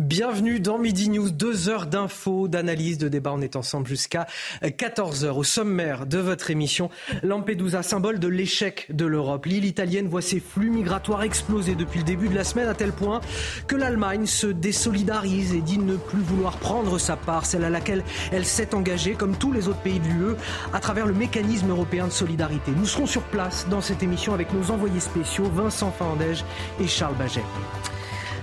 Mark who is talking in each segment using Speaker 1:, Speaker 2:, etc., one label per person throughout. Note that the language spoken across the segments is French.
Speaker 1: Bienvenue dans Midi News, deux heures d'infos, d'analyse, de débat. On est ensemble jusqu'à 14 heures. Au sommaire de votre émission, Lampedusa, symbole de l'échec de l'Europe. L'île italienne voit ses flux migratoires exploser depuis le début de la semaine à tel point que l'Allemagne se désolidarise et dit ne plus vouloir prendre sa part, celle à laquelle elle s'est engagée, comme tous les autres pays de l'UE, à travers le mécanisme européen de solidarité. Nous serons sur place dans cette émission avec nos envoyés spéciaux Vincent Fandège et Charles Baget.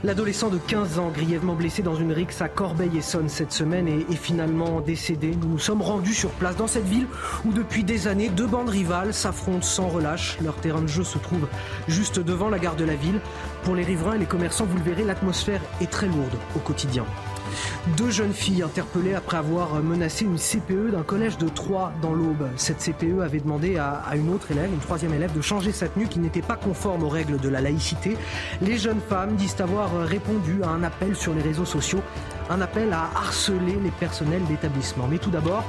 Speaker 1: L'adolescent de 15 ans, grièvement blessé dans une rixe à Corbeil-Essonne cette semaine, est, finalement décédé. Nous nous sommes rendus sur place dans cette ville où depuis des années, deux bandes rivales s'affrontent sans relâche. Leur terrain de jeu se trouve juste devant la gare de la ville. Pour les riverains et les commerçants, vous le verrez, l'atmosphère est très lourde au quotidien. Deux jeunes filles interpellées après avoir menacé une CPE d'un collège de Troyes dans l'Aube. Cette CPE avait demandé à, une autre élève, une troisième élève, de changer sa tenue qui n'était pas conforme aux règles de la laïcité. Les jeunes femmes disent avoir répondu à un appel sur les réseaux sociaux, un appel à harceler les personnels d'établissement. Mais tout d'abord,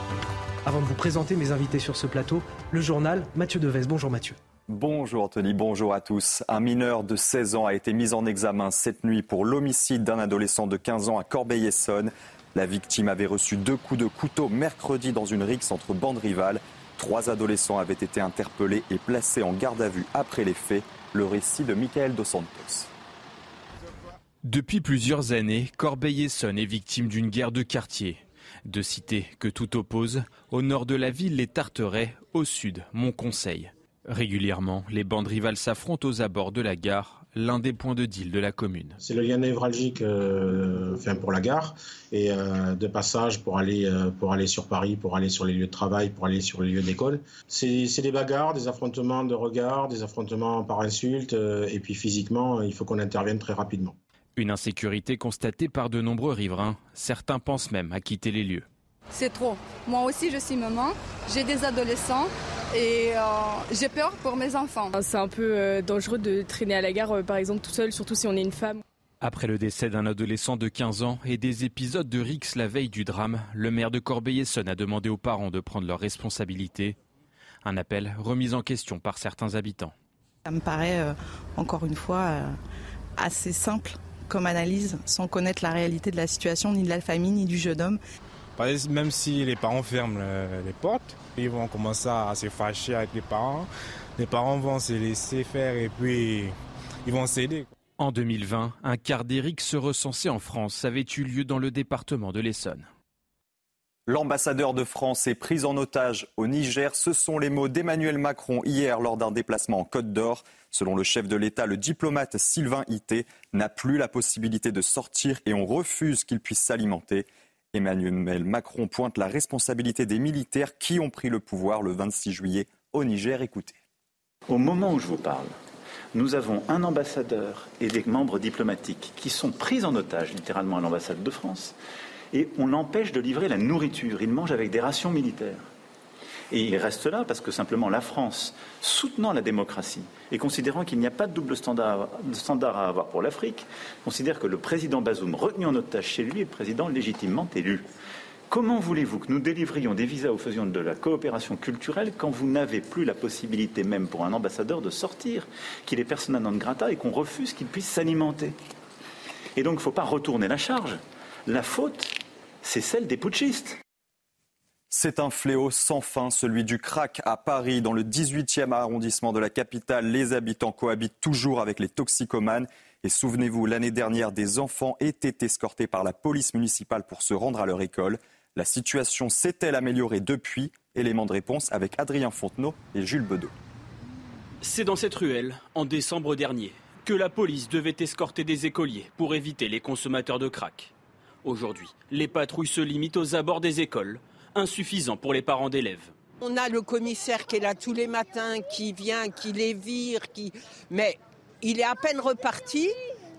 Speaker 1: avant de vous présenter mes invités sur ce plateau, le journal Mathieu Deves. Bonjour Mathieu.
Speaker 2: Bonjour Anthony, bonjour à tous. Un mineur de 16 ans a été mis en examen cette nuit pour l'homicide d'un adolescent de 15 ans à Corbeil-Essonne. La victime avait reçu deux coups de couteau mercredi dans une rixe entre bandes rivales. Trois adolescents avaient été interpellés et placés en garde à vue après les faits. Le récit de Michael Dos Santos.
Speaker 3: Depuis plusieurs années, Corbeil-Essonne est victime d'une guerre de quartier. Deux cités que tout oppose. Au nord de la ville, les Tarterets, au sud, Montconseil. Régulièrement, les bandes rivales s'affrontent aux abords de la gare, l'un des points de deal de la commune.
Speaker 4: C'est le lien névralgique euh, pour la gare et euh, de passage pour aller, euh, pour aller sur Paris, pour aller sur les lieux de travail, pour aller sur les lieux d'école. C'est des bagarres, des affrontements de regard, des affrontements par insulte et puis physiquement, il faut qu'on intervienne très rapidement.
Speaker 3: Une insécurité constatée par de nombreux riverains. Certains pensent même à quitter les lieux.
Speaker 5: C'est trop. Moi aussi, je suis maman. J'ai des adolescents et euh, j'ai peur pour mes enfants.
Speaker 6: C'est un peu euh, dangereux de traîner à la gare, euh, par exemple, tout seul, surtout si on est une femme.
Speaker 3: Après le décès d'un adolescent de 15 ans et des épisodes de Rix la veille du drame, le maire de Corbeil-Essonne a demandé aux parents de prendre leurs responsabilités. Un appel remis en question par certains habitants.
Speaker 7: Ça me paraît, encore une fois, assez simple comme analyse, sans connaître la réalité de la situation, ni de la famille, ni du jeune homme.
Speaker 8: Même si les parents ferment les portes, ils vont commencer à se fâcher avec les parents. Les parents vont se laisser faire et puis ils vont céder.
Speaker 3: En 2020, un quart d'Éric se recensait en France avait eu lieu dans le département de l'Essonne.
Speaker 2: L'ambassadeur de France est pris en otage au Niger. Ce sont les mots d'Emmanuel Macron hier lors d'un déplacement en Côte d'Or. Selon le chef de l'État, le diplomate Sylvain Ité n'a plus la possibilité de sortir et on refuse qu'il puisse s'alimenter. Emmanuel Macron pointe la responsabilité des militaires qui ont pris le pouvoir le 26 juillet au Niger. Écoutez.
Speaker 9: Au moment où je vous parle, nous avons un ambassadeur et des membres diplomatiques qui sont pris en otage littéralement à l'ambassade de France et on l'empêche de livrer la nourriture. Ils mangent avec des rations militaires. Et il reste là parce que simplement la France, soutenant la démocratie et considérant qu'il n'y a pas de double standard, à avoir pour l'Afrique, considère que le président Bazoum, retenu en otage chez lui, est président légitimement élu. Comment voulez-vous que nous délivrions des visas ou faisions de la coopération culturelle quand vous n'avez plus la possibilité même pour un ambassadeur de sortir, qu'il est persona non grata et qu'on refuse qu'il puisse s'alimenter? Et donc il ne faut pas retourner la charge. La faute, c'est celle des putschistes.
Speaker 2: C'est un fléau sans fin, celui du crack à Paris. Dans le 18e arrondissement de la capitale, les habitants cohabitent toujours avec les toxicomanes. Et souvenez-vous, l'année dernière, des enfants étaient escortés par la police municipale pour se rendre à leur école. La situation s'est-elle améliorée depuis? Élément de réponse avec Adrien Fontenot et Jules Bedeau.
Speaker 10: C'est dans cette ruelle, en décembre dernier, que la police devait escorter des écoliers pour éviter les consommateurs de crack. Aujourd'hui, les patrouilles se limitent aux abords des écoles insuffisant pour les parents d'élèves.
Speaker 11: On a le commissaire qui est là tous les matins, qui vient, qui les vire, qui... mais il est à peine reparti,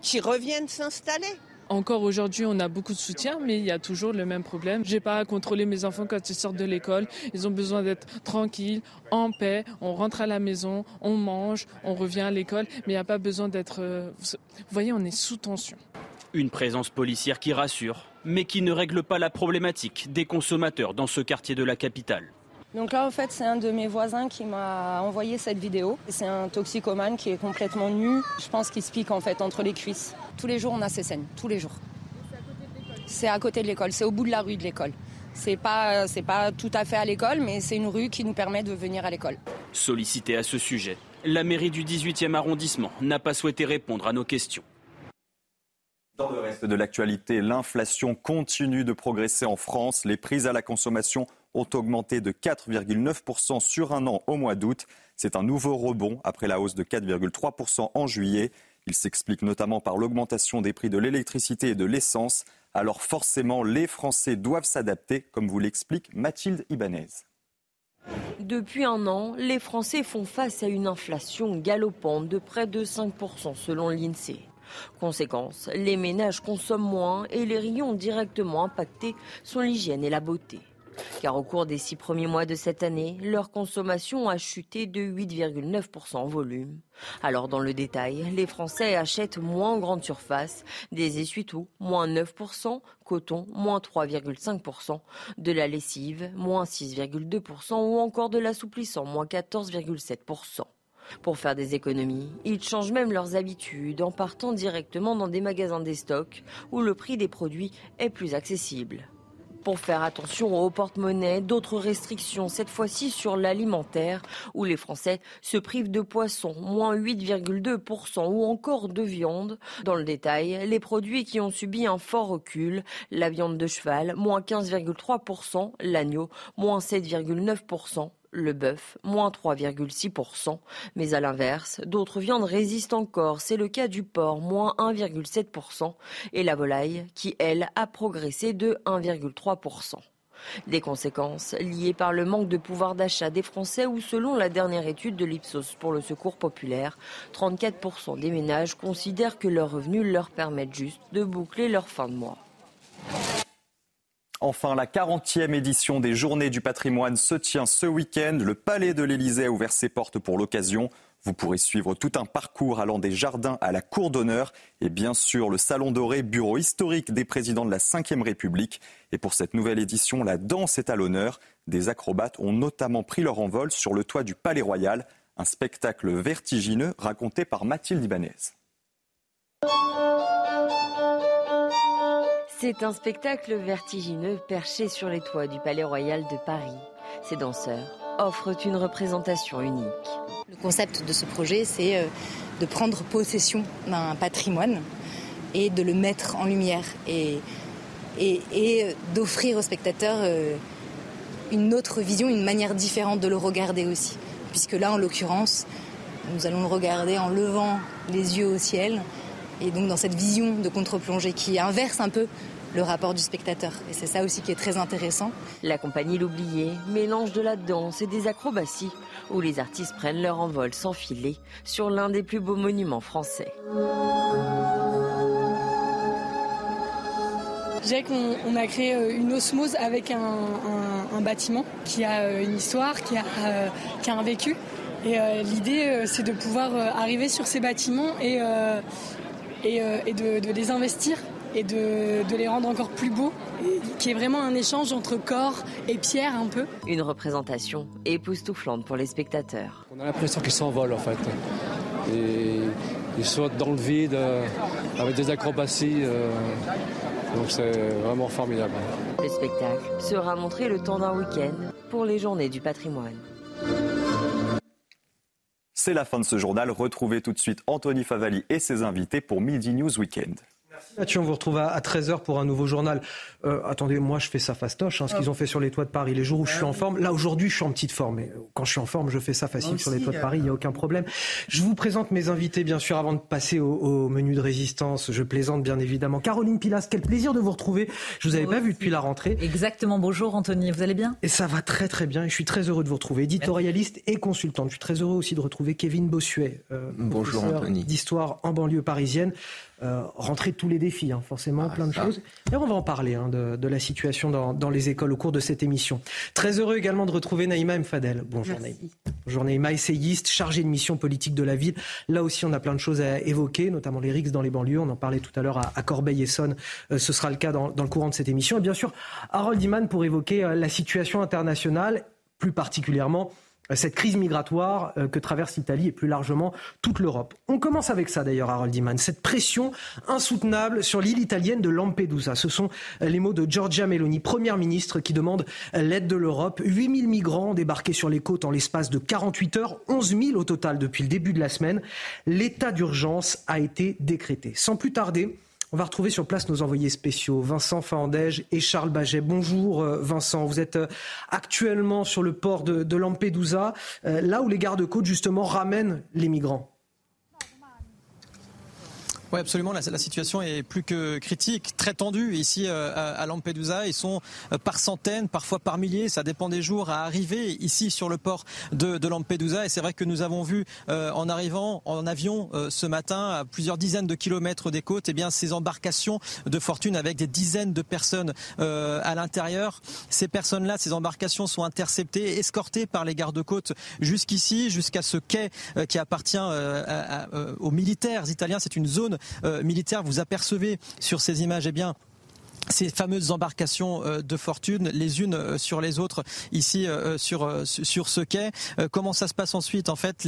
Speaker 11: qui reviennent s'installer.
Speaker 6: Encore aujourd'hui, on a beaucoup de soutien, mais il y a toujours le même problème. J'ai pas à contrôler mes enfants quand ils sortent de l'école. Ils ont besoin d'être tranquilles, en paix. On rentre à la maison, on mange, on revient à l'école, mais il n'y a pas besoin d'être. Euh, vous voyez, on est sous tension.
Speaker 10: Une présence policière qui rassure, mais qui ne règle pas la problématique des consommateurs dans ce quartier de la capitale.
Speaker 12: Donc là, en fait, c'est un de mes voisins qui m'a envoyé cette vidéo. C'est un toxicomane qui est complètement nu. Je pense qu'il se pique en fait entre les cuisses. Tous les jours, on a ces scènes, tous les jours. C'est à côté de l'école, c'est au bout de la rue de l'école. C'est pas, c'est pas tout à fait à l'école, mais c'est une rue qui nous permet de venir à l'école.
Speaker 10: Sollicité à ce sujet, la mairie du 18e arrondissement n'a pas souhaité répondre à nos questions.
Speaker 2: Dans le reste de l'actualité, l'inflation continue de progresser en France. Les prix à la consommation ont augmenté de 4,9% sur un an au mois d'août. C'est un nouveau rebond après la hausse de 4,3% en juillet. Il s'explique notamment par l'augmentation des prix de l'électricité et de l'essence. Alors forcément, les Français doivent s'adapter, comme vous l'explique Mathilde Ibanez.
Speaker 13: Depuis un an, les Français font face à une inflation galopante de près de 5% selon l'INSEE. Conséquence, les ménages consomment moins et les rayons directement impactés sont l'hygiène et la beauté. Car au cours des six premiers mois de cette année, leur consommation a chuté de 8,9% en volume. Alors dans le détail, les Français achètent moins en grande surface, des essuie-tout, moins 9%, coton, moins 3,5%, de la lessive, moins 6,2% ou encore de l'assouplissant, moins 14,7%. Pour faire des économies, ils changent même leurs habitudes en partant directement dans des magasins des stocks où le prix des produits est plus accessible. Pour faire attention au porte-monnaie, d'autres restrictions, cette fois-ci sur l'alimentaire, où les Français se privent de poissons, moins 8,2%, ou encore de viande. Dans le détail, les produits qui ont subi un fort recul, la viande de cheval, moins 15,3%, l'agneau, moins 7,9%, le bœuf, moins 3,6%. Mais à l'inverse, d'autres viandes résistent encore. C'est le cas du porc, moins 1,7%. Et la volaille, qui, elle, a progressé de 1,3%. Des conséquences liées par le manque de pouvoir d'achat des Français ou selon la dernière étude de l'Ipsos pour le secours populaire, 34% des ménages considèrent que leurs revenus leur permettent juste de boucler leur fin de mois.
Speaker 2: Enfin, la 40e édition des Journées du patrimoine se tient ce week-end. Le Palais de l'Élysée a ouvert ses portes pour l'occasion. Vous pourrez suivre tout un parcours allant des jardins à la cour d'honneur et bien sûr le Salon Doré, bureau historique des présidents de la Ve République. Et pour cette nouvelle édition, la danse est à l'honneur. Des acrobates ont notamment pris leur envol sur le toit du Palais Royal. Un spectacle vertigineux raconté par Mathilde Ibanez.
Speaker 13: C'est un spectacle vertigineux perché sur les toits du Palais Royal de Paris. Ces danseurs offrent une représentation unique.
Speaker 14: Le concept de ce projet, c'est euh, de prendre possession d'un patrimoine et de le mettre en lumière et, et, d'offrir aux spectateurs euh, une autre vision, une manière différente de le regarder aussi. Puisque là, en l'occurrence, nous allons le regarder en levant les yeux au ciel et donc dans cette vision de contre-plongée qui inverse un peu le rapport du spectateur. Et c'est ça aussi qui est très intéressant.
Speaker 13: La compagnie L'Oublié mélange de la danse et des acrobaties où les artistes prennent leur envol sans filet sur l'un des plus beaux monuments français.
Speaker 15: Je dirais qu'on a créé euh, une osmose avec un, bâtiment qui a euh, une histoire, qui a, euh, qui a un vécu. Et l'idée, c'est de pouvoir arriver sur ces bâtiments et, et, de, les investir et de, les rendre encore plus beaux, qui est vraiment un échange entre corps et pierre un peu.
Speaker 13: Une représentation époustouflante pour les spectateurs.
Speaker 16: On a l'impression qu'ils s'envolent en fait. Et ils sautent dans le vide euh, avec des acrobaties. Euh, donc c'est vraiment formidable.
Speaker 13: Le spectacle sera montré le temps d'un week-end pour les journées du patrimoine.
Speaker 2: C'est la fin de ce journal. Retrouvez tout de suite Anthony Favali et ses invités pour Midi News Weekend.
Speaker 1: Mathieu, on vous retrouve à 13h pour un nouveau journal. Euh, attendez, moi je fais ça fastoche, hein, ce qu'ils ont fait sur les toits de Paris. Les jours où je suis en forme, là aujourd'hui je suis en petite forme, mais quand je suis en forme, je fais ça facile sur les toits de Paris, il n'y a aucun problème. Je vous présente mes invités, bien sûr, avant de passer au, menu de résistance. Je plaisante, bien évidemment. Caroline Pilas, quel plaisir de vous retrouver. Je vous avais pas vu depuis la rentrée.
Speaker 17: Exactement, bonjour Anthony, vous allez bien?
Speaker 1: Et ça va très très bien, et je suis très heureux de vous retrouver. Éditorialiste et consultante. Je suis très heureux aussi de retrouver Kevin Bossuet,
Speaker 18: euh, bonjour Anthony.
Speaker 1: d'histoire en banlieue parisienne. Euh, rentrer de tous les défis, hein, forcément, ah, plein de choses. Et on va en parler hein, de, la situation dans, les écoles au cours de cette émission. Très heureux également de retrouver Naïma Mfadel. Bonjour Naïma. Bonjour Naïma, essayiste, chargée de mission politique de la ville. Là aussi, on a plein de choses à évoquer, notamment les rixes dans les banlieues. On en parlait tout à l'heure à, Corbeil-Essonne. Euh, ce sera le cas dans, le courant de cette émission. Et bien sûr, Harold Iman pour évoquer euh, la situation internationale, plus particulièrement cette crise migratoire euh, que traverse l'Italie et plus largement toute l'Europe. On commence avec ça d'ailleurs, Harold Iman, cette pression insoutenable sur l'île italienne de Lampedusa. Ce sont euh, les mots de Giorgia Meloni, première ministre, qui demande l'aide de l'Europe. 8000 migrants débarqués sur les côtes en l'espace de 48 heures, 11 000 au total depuis le début de la semaine. L'état d'urgence a été décrété. Sans plus tarder, on va retrouver sur place nos envoyés spéciaux, Vincent Faandège et Charles Baget. Bonjour euh, Vincent, vous êtes euh, actuellement sur le port de, Lampedusa, euh, là où les gardes-côtes justement ramènent les migrants.
Speaker 18: Oui, absolument. La, situation est plus que critique, très tendue ici euh, à Lampedusa. Ils sont euh, par centaines, parfois par milliers, ça dépend des jours, à arriver ici sur le port de, Lampedusa. Et c'est vrai que nous avons vu euh, en arrivant en avion ce matin à plusieurs dizaines de kilomètres des côtes, eh bien ces embarcations de fortune avec des dizaines de personnes à l'intérieur. Ces personnes-là, ces embarcations sont interceptées, escortées par les gardes-côtes jusqu'ici, jusqu'à ce quai qui appartient aux militaires italiens. C'est une zone euh, militaire. Vous apercevez sur ces images, eh bien, ces fameuses embarcations euh, de fortune, les unes euh, sur les autres, ici sur sur ce quai. Comment ça se passe ensuite? En fait,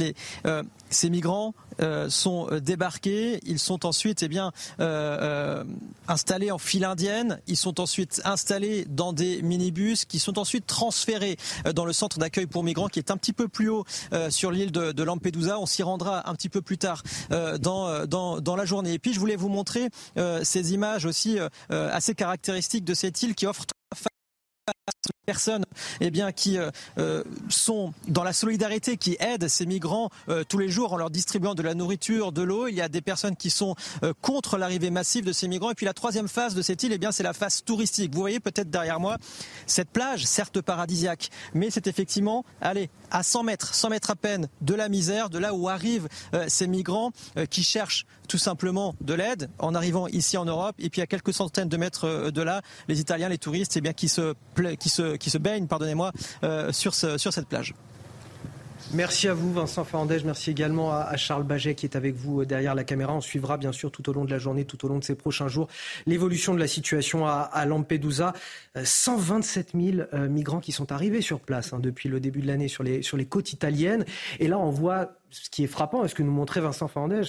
Speaker 18: ces migrants euh, sont euh, débarqués, ils sont ensuite eh bien, euh, installés en file indienne, ils sont ensuite installés dans des minibus qui sont ensuite transférés dans le centre d'accueil pour migrants qui est un petit peu plus haut sur l'île de, Lampedusa. On s'y rendra un petit peu plus tard dans, dans, dans, la journée. Et puis je voulais vous montrer ces images aussi assez caractéristiques de cette île qui offre personnes eh bien, qui euh, euh, sont dans la solidarité, qui aident ces migrants euh, tous les jours en leur distribuant de la nourriture, de l'eau. Il y a des personnes qui sont contre l'arrivée massive de ces migrants. Et puis la troisième phase de cette île, eh bien, c'est la phase touristique. Vous voyez peut-être derrière moi cette plage, certes paradisiaque, mais c'est effectivement, allez, à 100 mètres, 100 mètres à peine de la misère, de là où arrivent ces migrants qui cherchent tout simplement de l'aide en arrivant ici en Europe. Et puis à quelques centaines de mètres de là, les Italiens, les touristes, eh bien, qui se, qui se, qui se baignent, pardonnez-moi, euh, sur, sur cette plage.
Speaker 1: Merci à vous, Vincent Fernandez. Merci également à, Charles Baget qui est avec vous euh, derrière la caméra. On suivra bien sûr tout au long de la journée, tout au long de ces prochains jours, l'évolution de la situation à, Lampedusa. 127 euh, 000 migrants qui sont arrivés sur place hein, depuis le début de l'année sur les, côtes italiennes. Et là, on voit ce qui est frappant, ce que nous montrait Vincent Fernandez,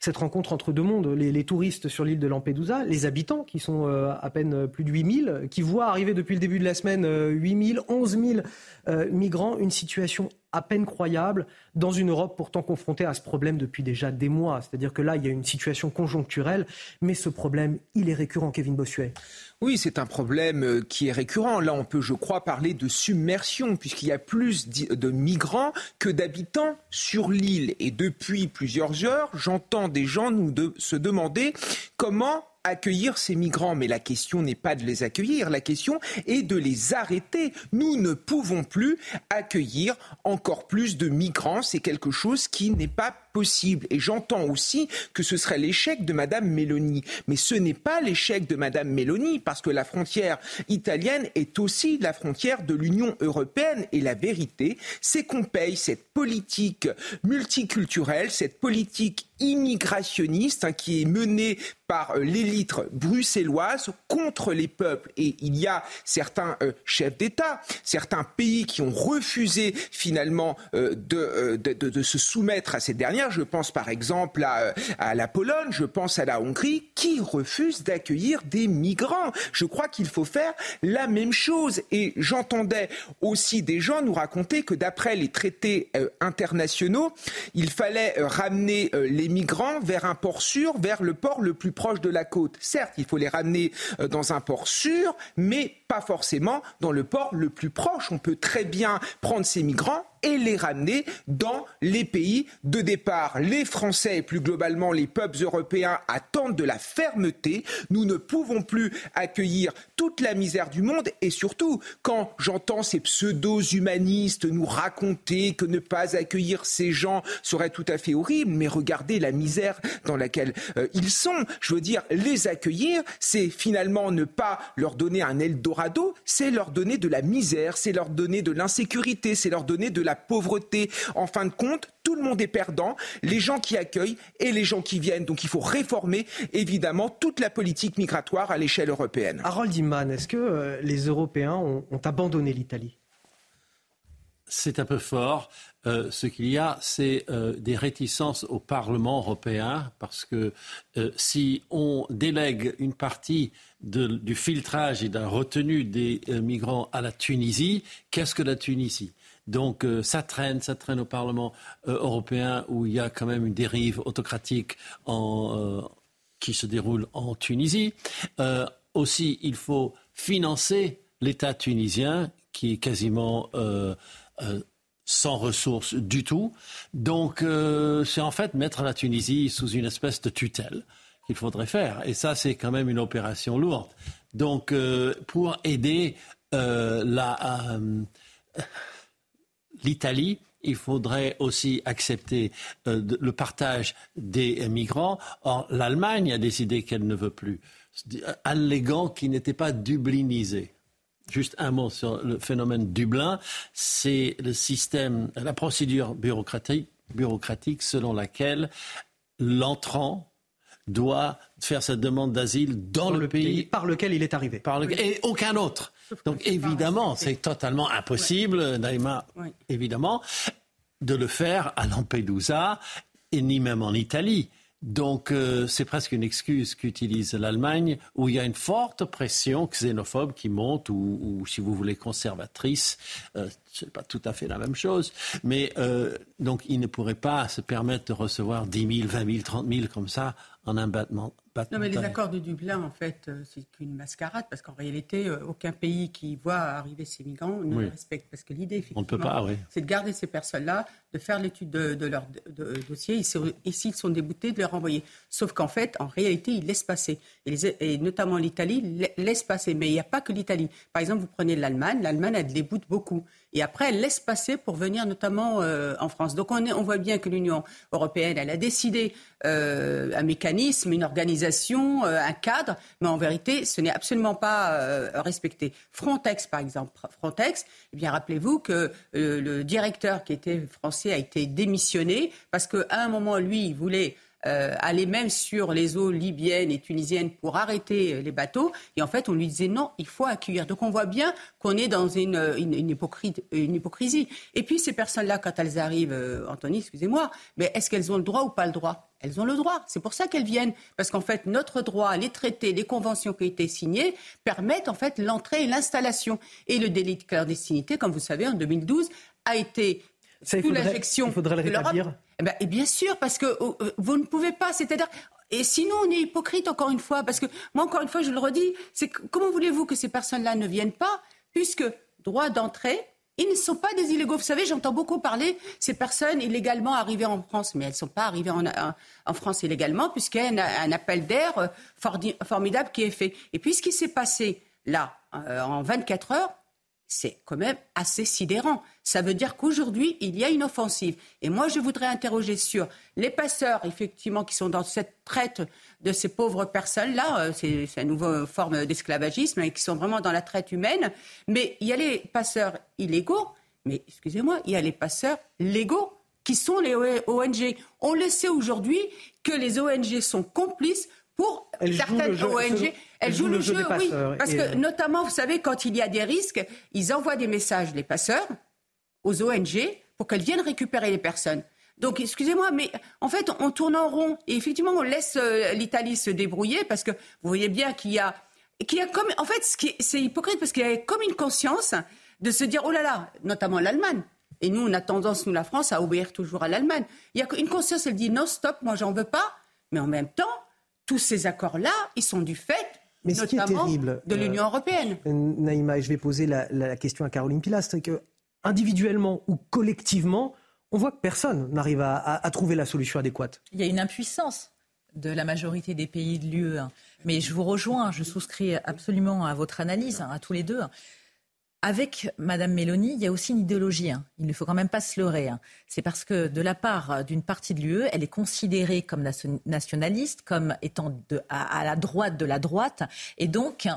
Speaker 1: cette rencontre entre deux mondes, les, touristes sur l'île de Lampedusa, les habitants qui sont à peine plus de 8000, qui voient arriver depuis le début de la semaine 8000, 11 000 migrants, une situation à peine croyable dans une Europe pourtant confrontée à ce problème depuis déjà des mois. C'est-à-dire que là, il y a une situation conjoncturelle, mais ce problème, il est récurrent, Kevin Bossuet.
Speaker 19: Oui, c'est un problème euh, qui est récurrent. Là, on peut, je crois, parler de submersion, puisqu'il y a plus de migrants que d'habitants sur l'île. Et depuis plusieurs heures, j'entends des gens nous se demander comment accueillir ces migrants, mais la question n'est pas de les accueillir, la question est de les arrêter. Nous ne pouvons plus accueillir encore plus de migrants, c'est quelque chose qui n'est pas possible. Et j'entends aussi que ce serait l'échec de Madame Meloni. Mais ce n'est pas l'échec de Madame Meloni, parce que la frontière italienne est aussi la frontière de l'Union européenne. Et la vérité, c'est qu'on paye cette politique multiculturelle, cette politique immigrationniste hein, qui est menée par euh, l'élite bruxelloise contre les peuples. Et il y a certains euh, chefs d'État, certains pays qui ont refusé finalement euh, de, se soumettre à ces dernières je pense par exemple à, à la Pologne, je pense à la Hongrie, qui refusent d'accueillir des migrants. Je crois qu'il faut faire la même chose. Et j'entendais aussi des gens nous raconter que d'après les traités euh, internationaux, il fallait euh, ramener euh, les migrants vers un port sûr, vers le port le plus proche de la côte. Certes, il faut les ramener dans un port sûr, mais pas forcément dans le port le plus proche. On peut très bien prendre ces migrants et les ramener dans les pays de départ. Les Français et plus globalement les peuples européens attendent de la fermeté. Nous ne pouvons plus accueillir toute la misère du monde et surtout quand j'entends ces pseudo-humanistes nous raconter que ne pas accueillir ces gens serait tout à fait horrible, mais regardez la misère dans laquelle euh, ils sont. Je veux dire, les accueillir, c'est finalement ne pas leur donner un Eldorado, c'est leur donner de la misère, c'est leur donner de l'insécurité, c'est leur donner de la la pauvreté. En fin de compte, tout le monde est perdant, les gens qui accueillent et les gens qui viennent. Donc il faut réformer évidemment toute la politique migratoire à l'échelle européenne.
Speaker 1: Harold Iman, est-ce que euh, les Européens ont, abandonné l'Italie?
Speaker 20: C'est un peu fort. Euh, ce qu'il y a, c'est euh, des réticences au Parlement européen, parce que euh, si on délègue une partie du filtrage et de la retenue des migrants à la Tunisie, qu'est-ce que la Tunisie? Donc ça traîne, ça traîne au Parlement européen où il y a quand même une dérive autocratique qui se déroule en Tunisie. aussi, il faut financer l'État tunisien qui est quasiment sans ressources du tout. Donc, euh, c'est en fait mettre la Tunisie sous une espèce de tutelle qu'il faudrait faire. Et ça, c'est quand même une opération lourde. Donc, euh, pour aider euh, l'Italie, il faudrait aussi accepter le partage des migrants. Or, l'Allemagne a décidé qu'elle ne veut plus, alléguant qu'il n'était pas dublinisé. Juste un mot sur le phénomène Dublin. C'est le système, la procédure bureaucratique selon laquelle l'entrant doit faire sa demande d'asile dans, le, pays,
Speaker 1: par lequel il est arrivé.
Speaker 20: Par et aucun autre. Donc évidemment, c'est totalement impossible, Naïma, évidemment, de le faire à Lampedusa et ni même en Italie. Donc euh, c'est presque une excuse qu'utilise l'Allemagne, où il y a une forte pression xénophobe qui monte, ou, si vous voulez conservatrice, euh, ce n'est pas tout à fait la même chose, mais euh, donc il ne pourrait pas se permettre de recevoir 10 000, 20 000, 30 000 comme ça en un battement
Speaker 21: non, mais les accords de Dublin, en fait, euh, c'est qu'une mascarade, parce qu'en réalité, euh, aucun pays qui voit arriver ces migrants ne les respecte. Parce que l'idée, effectivement, c'est de garder ces personnes-là, de faire l'étude de, leur dossier, et s'ils sont déboutés, de les renvoyer. Sauf qu'en fait, en réalité, ils laissent passer. Et, notamment l'Italie laisse passer. Mais il n'y a pas que l'Italie. Par exemple, vous prenez l'Allemagne, l'Allemagne, elle déboute beaucoup. Et après, elle laisse passer pour venir notamment euh, en France. Donc on, voit bien que l'Union européenne, elle a décidé euh, un mécanisme, une organisation, euh, un cadre, mais en vérité, ce n'est absolument pas respecté. Frontex, par exemple, Frontex, eh bien rappelez-vous que le directeur qui était français a été démissionné parce qu'à un moment, lui, il voulait euh, aller même sur les eaux libyennes et tunisiennes pour arrêter euh, les bateaux. Et en fait, on lui disait non, il faut accueillir. Donc on voit bien qu'on est dans une, une, une, hypocrisie. Et puis ces personnes-là, quand elles arrivent, euh, Anthony, excusez-moi, mais est-ce qu'elles ont le droit ou pas le droit? Elles ont le droit. C'est pour ça qu'elles viennent. Parce qu'en fait, notre droit, les traités, les conventions qui ont été signées permettent en fait l'entrée et l'installation. Et le délit de clandestinité, comme vous savez, en 2012, a été
Speaker 1: sous l'injection. Il faudrait le rétablir.
Speaker 21: Eh ben, et bien sûr, parce que euh, euh, vous ne pouvez pas, c'est-à-dire. Et sinon, on est hypocrite encore une fois, parce que moi, encore une fois, je le redis, c'est comment voulez-vous que ces personnes-là ne viennent pas, puisque droit d'entrée, ils ne sont pas des illégaux. Vous savez, j'entends beaucoup parler ces personnes illégalement arrivées en France, mais elles ne sont pas arrivées en, France illégalement, puisqu'il y a un, appel d'air euh, formidable qui est fait. Et puis, ce qui s'est passé là, en 24 heures, c'est quand même assez sidérant. Ça veut dire qu'aujourd'hui, il y a une offensive. Et moi, je voudrais interroger sur les passeurs, effectivement, qui sont dans cette traite de ces pauvres personnes-là. Euh, c'est une nouvelle forme d'esclavagisme et qui sont vraiment dans la traite humaine. Mais il y a les passeurs illégaux, mais excusez-moi, il y a les passeurs légaux qui sont les ONG. On le sait aujourd'hui que les ONG sont complices pour certaines ONG.
Speaker 1: Elle joue, le, jeu, oui.
Speaker 21: Parce que, euh, notamment, vous savez, quand il y a des risques, ils envoient des messages, les passeurs, aux ONG pour qu'elles viennent récupérer les personnes. Donc, excusez-moi, mais en fait, on tourne en rond. Et effectivement, on laisse euh, l'Italie se débrouiller parce que vous voyez bien qu'il y a, qu'il y a comme, en fait, c'est hypocrite parce qu'il y a comme une conscience de se dire, oh là là, notamment l'Allemagne. Et nous, on a tendance, nous, la France, à obéir toujours à l'Allemagne. Il y a une conscience, elle dit, non, stop, moi, j'en veux pas. Mais en même temps, tous ces accords-là, ils sont du fait mais ce qui est terrible, de l'Union euh, européenne.
Speaker 1: Naïma, et je vais poser la, question à Caroline Pilastre, c'est que individuellement ou collectivement, on voit que personne n'arrive à, trouver la solution adéquate.
Speaker 17: Il y a une impuissance de la majorité des pays de l'UE. Mais je vous rejoins, je souscris absolument à votre analyse, à tous les deux avec Madame Mélanie, il y a aussi une idéologie. Hein. Il ne faut quand même pas se leurrer. Hein. C'est parce que de la part d'une partie de l'UE, elle est considérée comme nationaliste, comme étant à, la droite de la droite. Et donc,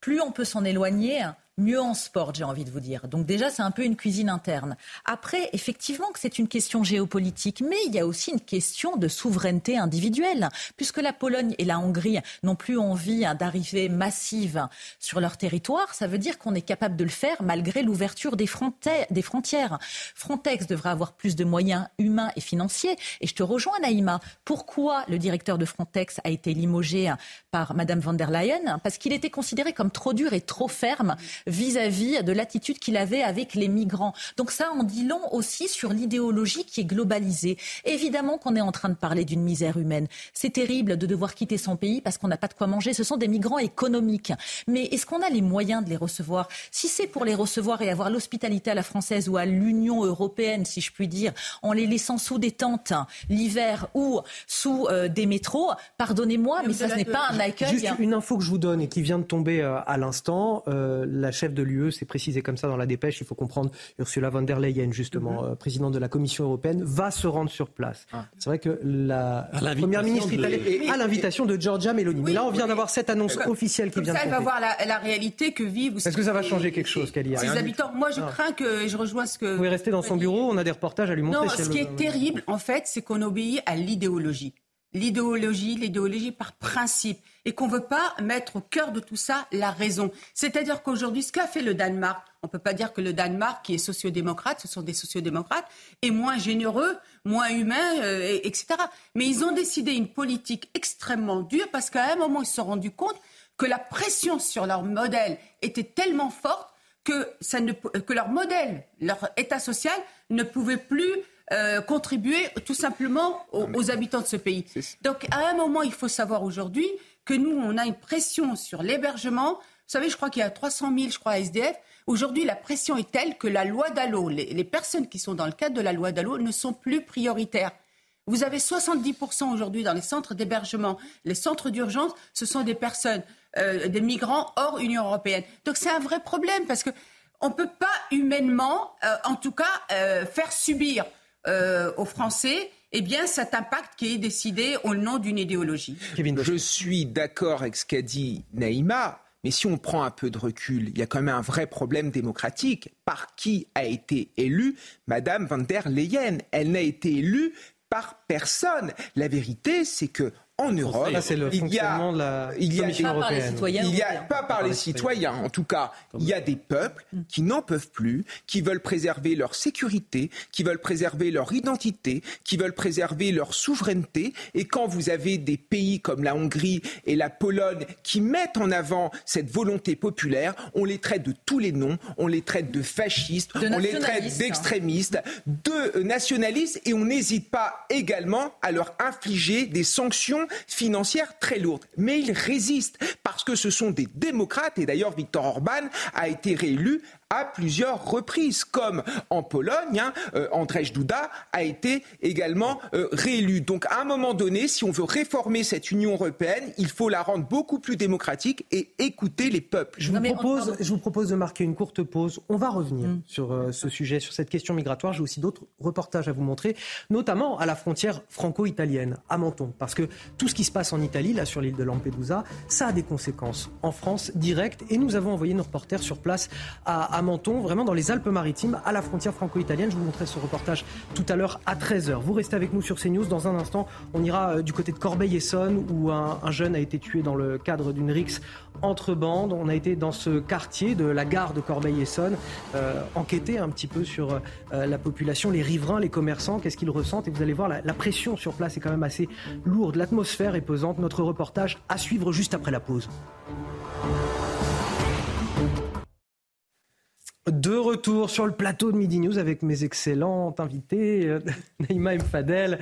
Speaker 17: plus on peut s'en éloigner, mieux en sport, j'ai envie de vous dire. Donc déjà, c'est un peu une cuisine interne. Après, effectivement que c'est une question géopolitique, mais il y a aussi une question de souveraineté individuelle, puisque la Pologne et la Hongrie n'ont plus envie hein, d'arriver massive sur leur territoire. Ça veut dire qu'on est capable de le faire malgré l'ouverture des, frontières. Frontex devrait avoir plus de moyens humains et financiers. Et je te rejoins, Naïma. Pourquoi le directeur de Frontex a été limogé par Madame von der Leyen? Parce qu'il était considéré comme trop dur et trop ferme vis-à-vis de l'attitude qu'il avait avec les migrants. Donc ça en dit long aussi sur l'idéologie qui est globalisée. Évidemment qu'on est en train de parler d'une misère humaine. C'est terrible de devoir quitter son pays parce qu'on n'a pas de quoi manger. Ce sont des migrants économiques. Mais est-ce qu'on a les moyens de les recevoir? Si c'est pour les recevoir et avoir l'hospitalité à la française ou à l'Union européenne, si je puis dire, en les laissant sous des tentes l'hiver ou sous euh, des métros, pardonnez-moi, mais, ça ce n'est pas un accueil.
Speaker 1: Juste une info que je vous donne et qui vient de tomber euh, à l'instant. Euh, la chef de l'UE, c'est précisé comme ça dans la dépêche, il faut comprendre, Ursula von der Leyen, justement, mhm. présidente de la Commission européenne, va se rendre sur place. Ah. C'est vrai que la première ministre italienne, à l'invitation de Giorgia Meloni. mais là, on vient d'avoir cette annonce officielle qui vient
Speaker 21: ça,
Speaker 1: de
Speaker 21: elle va voir la, réalité que vivent.
Speaker 1: Est-ce que ça va changer quelque chose, Kelly
Speaker 21: Ses habitants. Moi, je crains que, je rejoins ce que.
Speaker 1: Vous pouvez rester dans son bureau, on a des reportages à lui montrer.
Speaker 21: Non, ce qui est terrible, en fait, c'est qu'on obéit à l'idéologie l'idéologie, l'idéologie par principe, et qu'on ne veut pas mettre au cœur de tout ça la raison. C'est-à-dire qu'aujourd'hui, ce qu'a fait le Danemark, on ne peut pas dire que le Danemark, qui est sociodémocrate, ce sont des sociodémocrates, est moins généreux, moins humain, euh, etc. Mais ils ont décidé une politique extrêmement dure parce qu'à un moment, ils se sont rendus compte que la pression sur leur modèle était tellement forte que, ça ne, que leur modèle, leur état social ne pouvait plus euh, contribuer tout simplement aux, habitants de ce pays. Donc à un moment, il faut savoir aujourd'hui que nous, on a une pression sur l'hébergement. Vous savez, je crois qu'il y a 300 000, je crois, SDF. Aujourd'hui, la pression est telle que la loi Dallot, les, les personnes qui sont dans le cadre de la loi Dallot ne sont plus prioritaires. Vous avez 70% aujourd'hui dans les centres d'hébergement. Les centres d'urgence, ce sont des personnes, euh, des migrants hors Union européenne. Donc c'est un vrai problème parce que on ne peut pas humainement, euh, en tout cas, faire subir euh, aux Français eh bien, cet impact qui est décidé au nom d'une idéologie.
Speaker 19: Je suis d'accord avec ce qu'a dit Naïma, mais si on prend un peu de recul, il y a quand même un vrai problème démocratique. Par qui a été élue Madame van der Leyen? Elle n'a été élue par personne. La vérité, c'est que en Europe,
Speaker 1: il y a, la il y a,
Speaker 19: il y a pas par les citoyens, en tout cas, il y a des peuples mm. qui n'en peuvent plus, qui veulent préserver leur sécurité, qui veulent préserver leur identité, qui veulent préserver leur souveraineté. Et quand vous avez des pays comme la Hongrie et la Pologne qui mettent en avant cette volonté populaire, on les traite de tous les noms, on les traite de fascistes, on les traite hein. d'extrémistes, de nationalistes, et on n'hésite pas également à leur infliger des sanctions financières très lourdes. Mais ils résistent parce que ce sont des démocrates et d'ailleurs Viktor Orban a été réélu à plusieurs reprises, comme en Pologne, hein, euh, Andrzej Duda a été également euh, réélu. Donc à un moment donné, si on veut réformer cette Union européenne, il faut la rendre beaucoup plus démocratique et écouter les peuples.
Speaker 1: Je vous, propose, je vous propose de marquer une courte pause. On va revenir mm. sur euh, ce sujet, sur cette question migratoire. J'ai aussi d'autres reportages à vous montrer, notamment à la frontière franco-italienne, à Menton, parce que tout ce qui se passe en Italie, là sur l'île de Lampedusa, ça a des conséquences en France directes. Et nous avons envoyé nos reporters sur place à Menton, vraiment dans les Alpes-Maritimes, à la frontière franco-italienne. Je vous montrerai ce reportage tout à l'heure à 13h. Vous restez avec nous sur CNews. Dans un instant, on ira euh, du côté de Corbeil-Essonne, où un, jeune a été tué dans le cadre d'une rixe entre bandes. On a été dans ce quartier de la gare de Corbeil-Essonne, euh, enquêter un petit peu sur euh, la population, les riverains, les commerçants, qu'est-ce qu'ils ressentent? Et vous allez voir, la pression sur place est quand même assez lourde. L'atmosphère est pesante. Notre reportage à suivre juste après la pause. De retour sur le plateau de Midi News avec mes excellentes invités, euh, Naïma M. Fadel,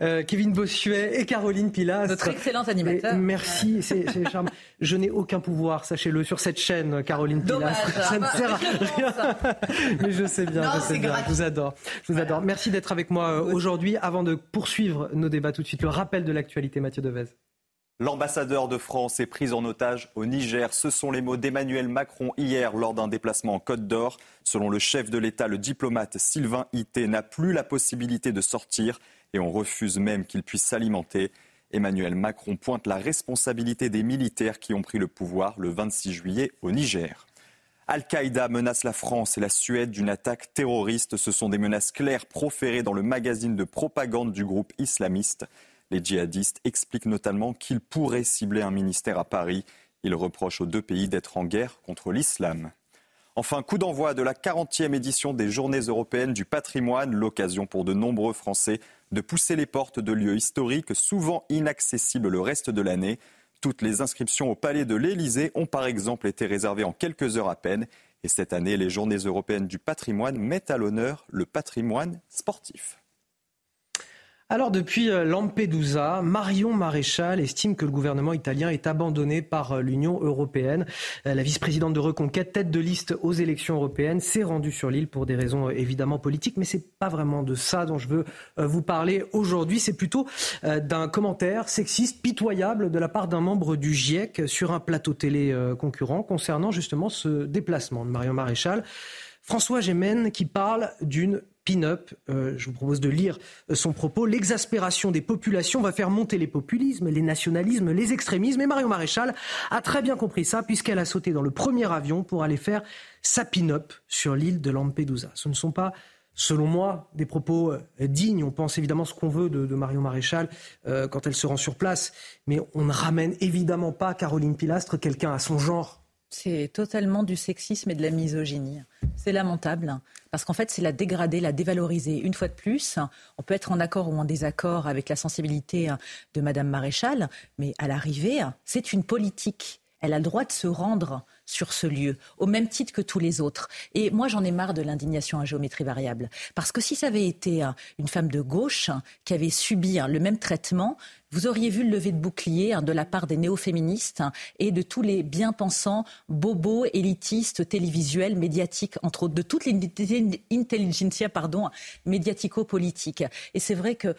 Speaker 1: euh, Kevin Bossuet et Caroline Pilas.
Speaker 17: Notre excellente animateur.
Speaker 1: merci, c'est charmant. Je n'ai aucun pouvoir, sachez-le, sur cette chaîne, Caroline Pilas. Ça ne sert à rien. Mais je sais bien, je sais bien. Je vous adore. Je vous adore. Merci d'être avec moi euh, aujourd'hui. Avant de poursuivre nos débats tout de suite, le rappel de l'actualité, Mathieu Devez.
Speaker 2: L'ambassadeur de France est pris en otage au Niger. Ce sont les mots d'Emmanuel Macron hier lors d'un déplacement en Côte d'Or. Selon le chef de l'État, le diplomate Sylvain Ité n'a plus la possibilité de sortir et on refuse même qu'il puisse s'alimenter. Emmanuel Macron pointe la responsabilité des militaires qui ont pris le pouvoir le 26 juillet au Niger. Al-Qaïda menace la France et la Suède d'une attaque terroriste. Ce sont des menaces claires proférées dans le magazine de propagande du groupe islamiste. Les djihadistes expliquent notamment qu'ils pourraient cibler un ministère à Paris. Ils reprochent aux deux pays d'être en guerre contre l'islam. Enfin, coup d'envoi de la 40e édition des Journées européennes du patrimoine, l'occasion pour de nombreux Français de pousser les portes de lieux historiques souvent inaccessibles le reste de l'année. Toutes les inscriptions au Palais de l'Élysée ont par exemple été réservées en quelques heures à peine. Et cette année, les Journées européennes du patrimoine mettent à l'honneur le patrimoine sportif.
Speaker 1: Alors depuis euh, Lampedusa, Marion Maréchal estime que le gouvernement italien est abandonné par euh, l'Union européenne. Euh, la vice-présidente de Reconquête, tête de liste aux élections européennes, s'est rendue sur l'île pour des raisons évidemment politiques, mais c'est pas vraiment de ça dont je veux vous parler aujourd'hui. C'est plutôt d'un commentaire sexiste pitoyable de la part d'un membre du GIEC sur un plateau télé concurrent concernant justement ce déplacement de Marion Maréchal. François Gémen qui parle d'une Euh, je vous propose de lire euh, son propos. L'exaspération des populations va faire monter les populismes, les nationalismes, les extrémismes. Et Marion Maréchal a très bien compris ça puisqu'elle a sauté dans le premier avion pour aller faire sa pin-up sur l'île de Lampedusa. Ce ne sont pas selon moi, des propos euh, dignes. On pense évidemment ce qu'on veut de, Marion Maréchal quand elle se rend sur place, mais on ne ramène évidemment pas Caroline Pilastre, quelqu'un à son genre.
Speaker 17: C'est totalement du sexisme et de la misogynie. C'est lamentable, parce qu'en fait, c'est la dégrader, la dévaloriser. Une fois de plus, on peut être en accord ou en désaccord avec la sensibilité de Madame Maréchal, mais à l'arrivée, c'est une politique. Elle a le droit de se rendre sur ce lieu, au même titre que tous les autres. Et moi, j'en ai marre de l'indignation à géométrie variable. Parce que si ça avait été une femme de gauche qui avait subi le même traitement, vous auriez vu le lever de bouclier hein, de la part des néo-féministes hein, et de tous les bien-pensants, bobos, élitistes, télévisuels, médiatiques, entre autres, de toute l'intelligentsia pardon, médiatico-politique. Et c'est vrai que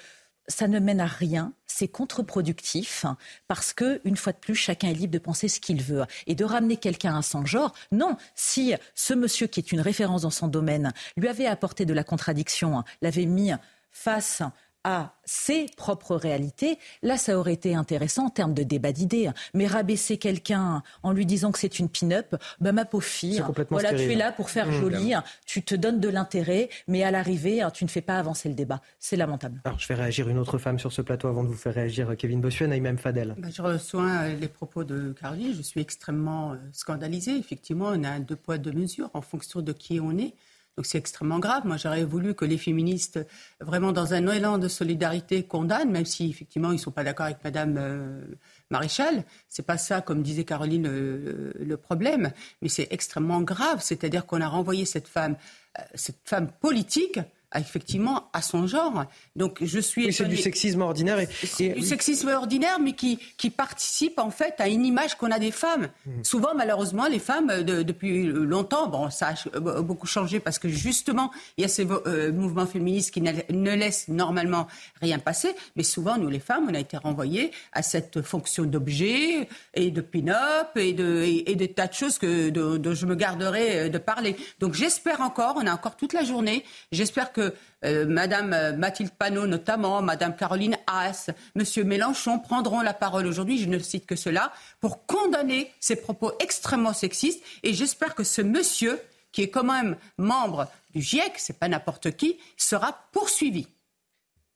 Speaker 17: ça ne mène à rien, c'est contre-productif parce que une fois de plus, chacun est libre de penser ce qu'il veut et de ramener quelqu'un à son genre. Non, si ce monsieur qui est une référence dans son domaine lui avait apporté de la contradiction, hein, l'avait mis face à ses propres réalités, là, ça aurait été intéressant en termes de débat d'idées. Mais rabaisser quelqu'un en lui disant que c'est une pin-up, bah, ma pauvre fille, voilà, tu es là pour faire mmh, joli, tu te donnes de l'intérêt, mais à l'arrivée, tu ne fais pas avancer le débat. C'est lamentable.
Speaker 1: Alors, je fais réagir une autre femme sur ce plateau avant de vous faire réagir Kevin Bossuet, Naïm Fadel.
Speaker 21: Bah, je reçois euh, les propos de Carly. Je suis extrêmement euh, scandalisée. Effectivement, on a un deux poids, deux mesures en fonction de qui on est. Donc c'est extrêmement grave. Moi, j'aurais voulu que les féministes, vraiment dans un élan de solidarité, condamnent, même si effectivement ils ne sont pas d'accord avec Madame euh, Maréchal. C'est pas ça, comme disait Caroline, le problème. Mais c'est extrêmement grave. C'est-à-dire qu'on a renvoyé cette femme, euh, cette femme politique effectivement à son genre. Donc je suis.
Speaker 1: c'est du sexisme ordinaire. Et,
Speaker 21: C'est du sexisme ordinaire, mais qui, qui participe en fait à une image qu'on a des femmes. Hmm. Souvent, malheureusement, les femmes, depuis longtemps, bon, ça a beaucoup changé parce que justement, il y a ces euh, mouvements féministes qui ne, laissent normalement rien passer. Mais souvent, nous, les femmes, on a été renvoyées à cette fonction d'objet et de pin-up et de, et, tas de choses que, dont je me garderai de parler. Donc j'espère encore, on a encore toute la journée, j'espère que que euh, Madame euh, Mathilde Panot notamment, Madame Caroline Haas, Monsieur Mélenchon prendront la parole aujourd'hui, je ne cite que cela, pour condamner ces propos extrêmement sexistes. Et j'espère que ce monsieur, qui est quand même membre du GIEC, c'est pas n'importe qui, sera poursuivi.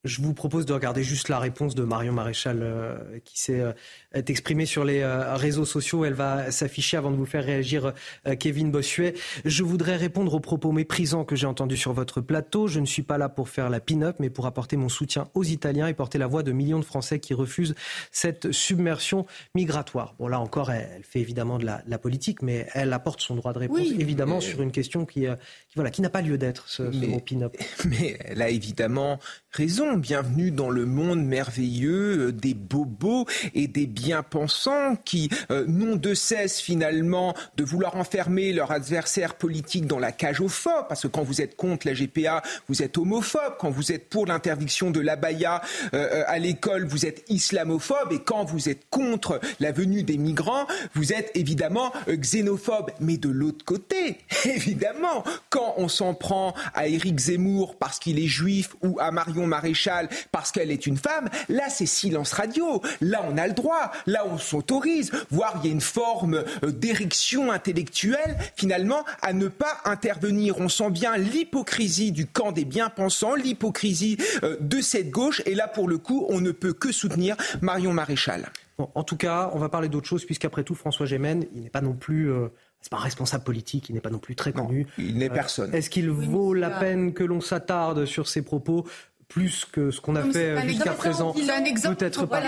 Speaker 1: Je vous propose de regarder juste la réponse de Marion Maréchal euh, qui s'est euh, exprimée sur les euh, réseaux sociaux. Elle va s'afficher avant de vous faire réagir Kevin Bossuet. Je voudrais répondre aux propos méprisants que j'ai entendus sur votre plateau. Je ne suis pas là pour faire la pin-up, mais pour apporter mon soutien aux Italiens et porter la voix de millions de Français qui refusent cette submersion migratoire. Bon, là encore, elle, fait évidemment de la, politique, mais elle apporte son droit de réponse, évidemment, sur une question qui, qui voilà, qui n'a pas lieu d'être, ce, ce mot pin-up.
Speaker 19: Mais a évidemment raison. Bienvenue dans le monde merveilleux euh, des bobos et des bien-pensants qui euh, n'ont de cesse finalement de vouloir enfermer leur adversaire politique dans la cage aux phobes, parce que quand vous êtes contre la GPA, vous êtes homophobe, quand vous êtes pour l'interdiction de l'abaya euh, à l'école, vous êtes islamophobe, et quand vous êtes contre la venue des migrants, vous êtes évidemment xénophobe. Mais de l'autre côté, évidemment, quand on s'en prend à Éric Zemmour parce qu'il est juif ou à Marion Marion Maréchal parce qu'elle est une femme. Là, c'est silence radio. Là, on a le droit. Là, on s'autorise. Voire, il y a une forme euh, d'érection intellectuelle, finalement, à ne pas intervenir. On sent bien l'hypocrisie du camp des bien-pensants, l'hypocrisie euh, de cette gauche. Et là, pour le coup, on ne peut que soutenir Marion Maréchal.
Speaker 1: en tout cas, on va parler d'autre chose, puisqu'après tout, François Gémen, il n'est pas non plus. Euh, c'est pas un responsable politique, il n'est pas non plus très connu.
Speaker 19: il n'est personne.
Speaker 1: Est-ce qu'il vaut la peine que l'on s'attarde sur ses propos plus que ce qu'on a fait jusqu'à présent. Peut-être pas.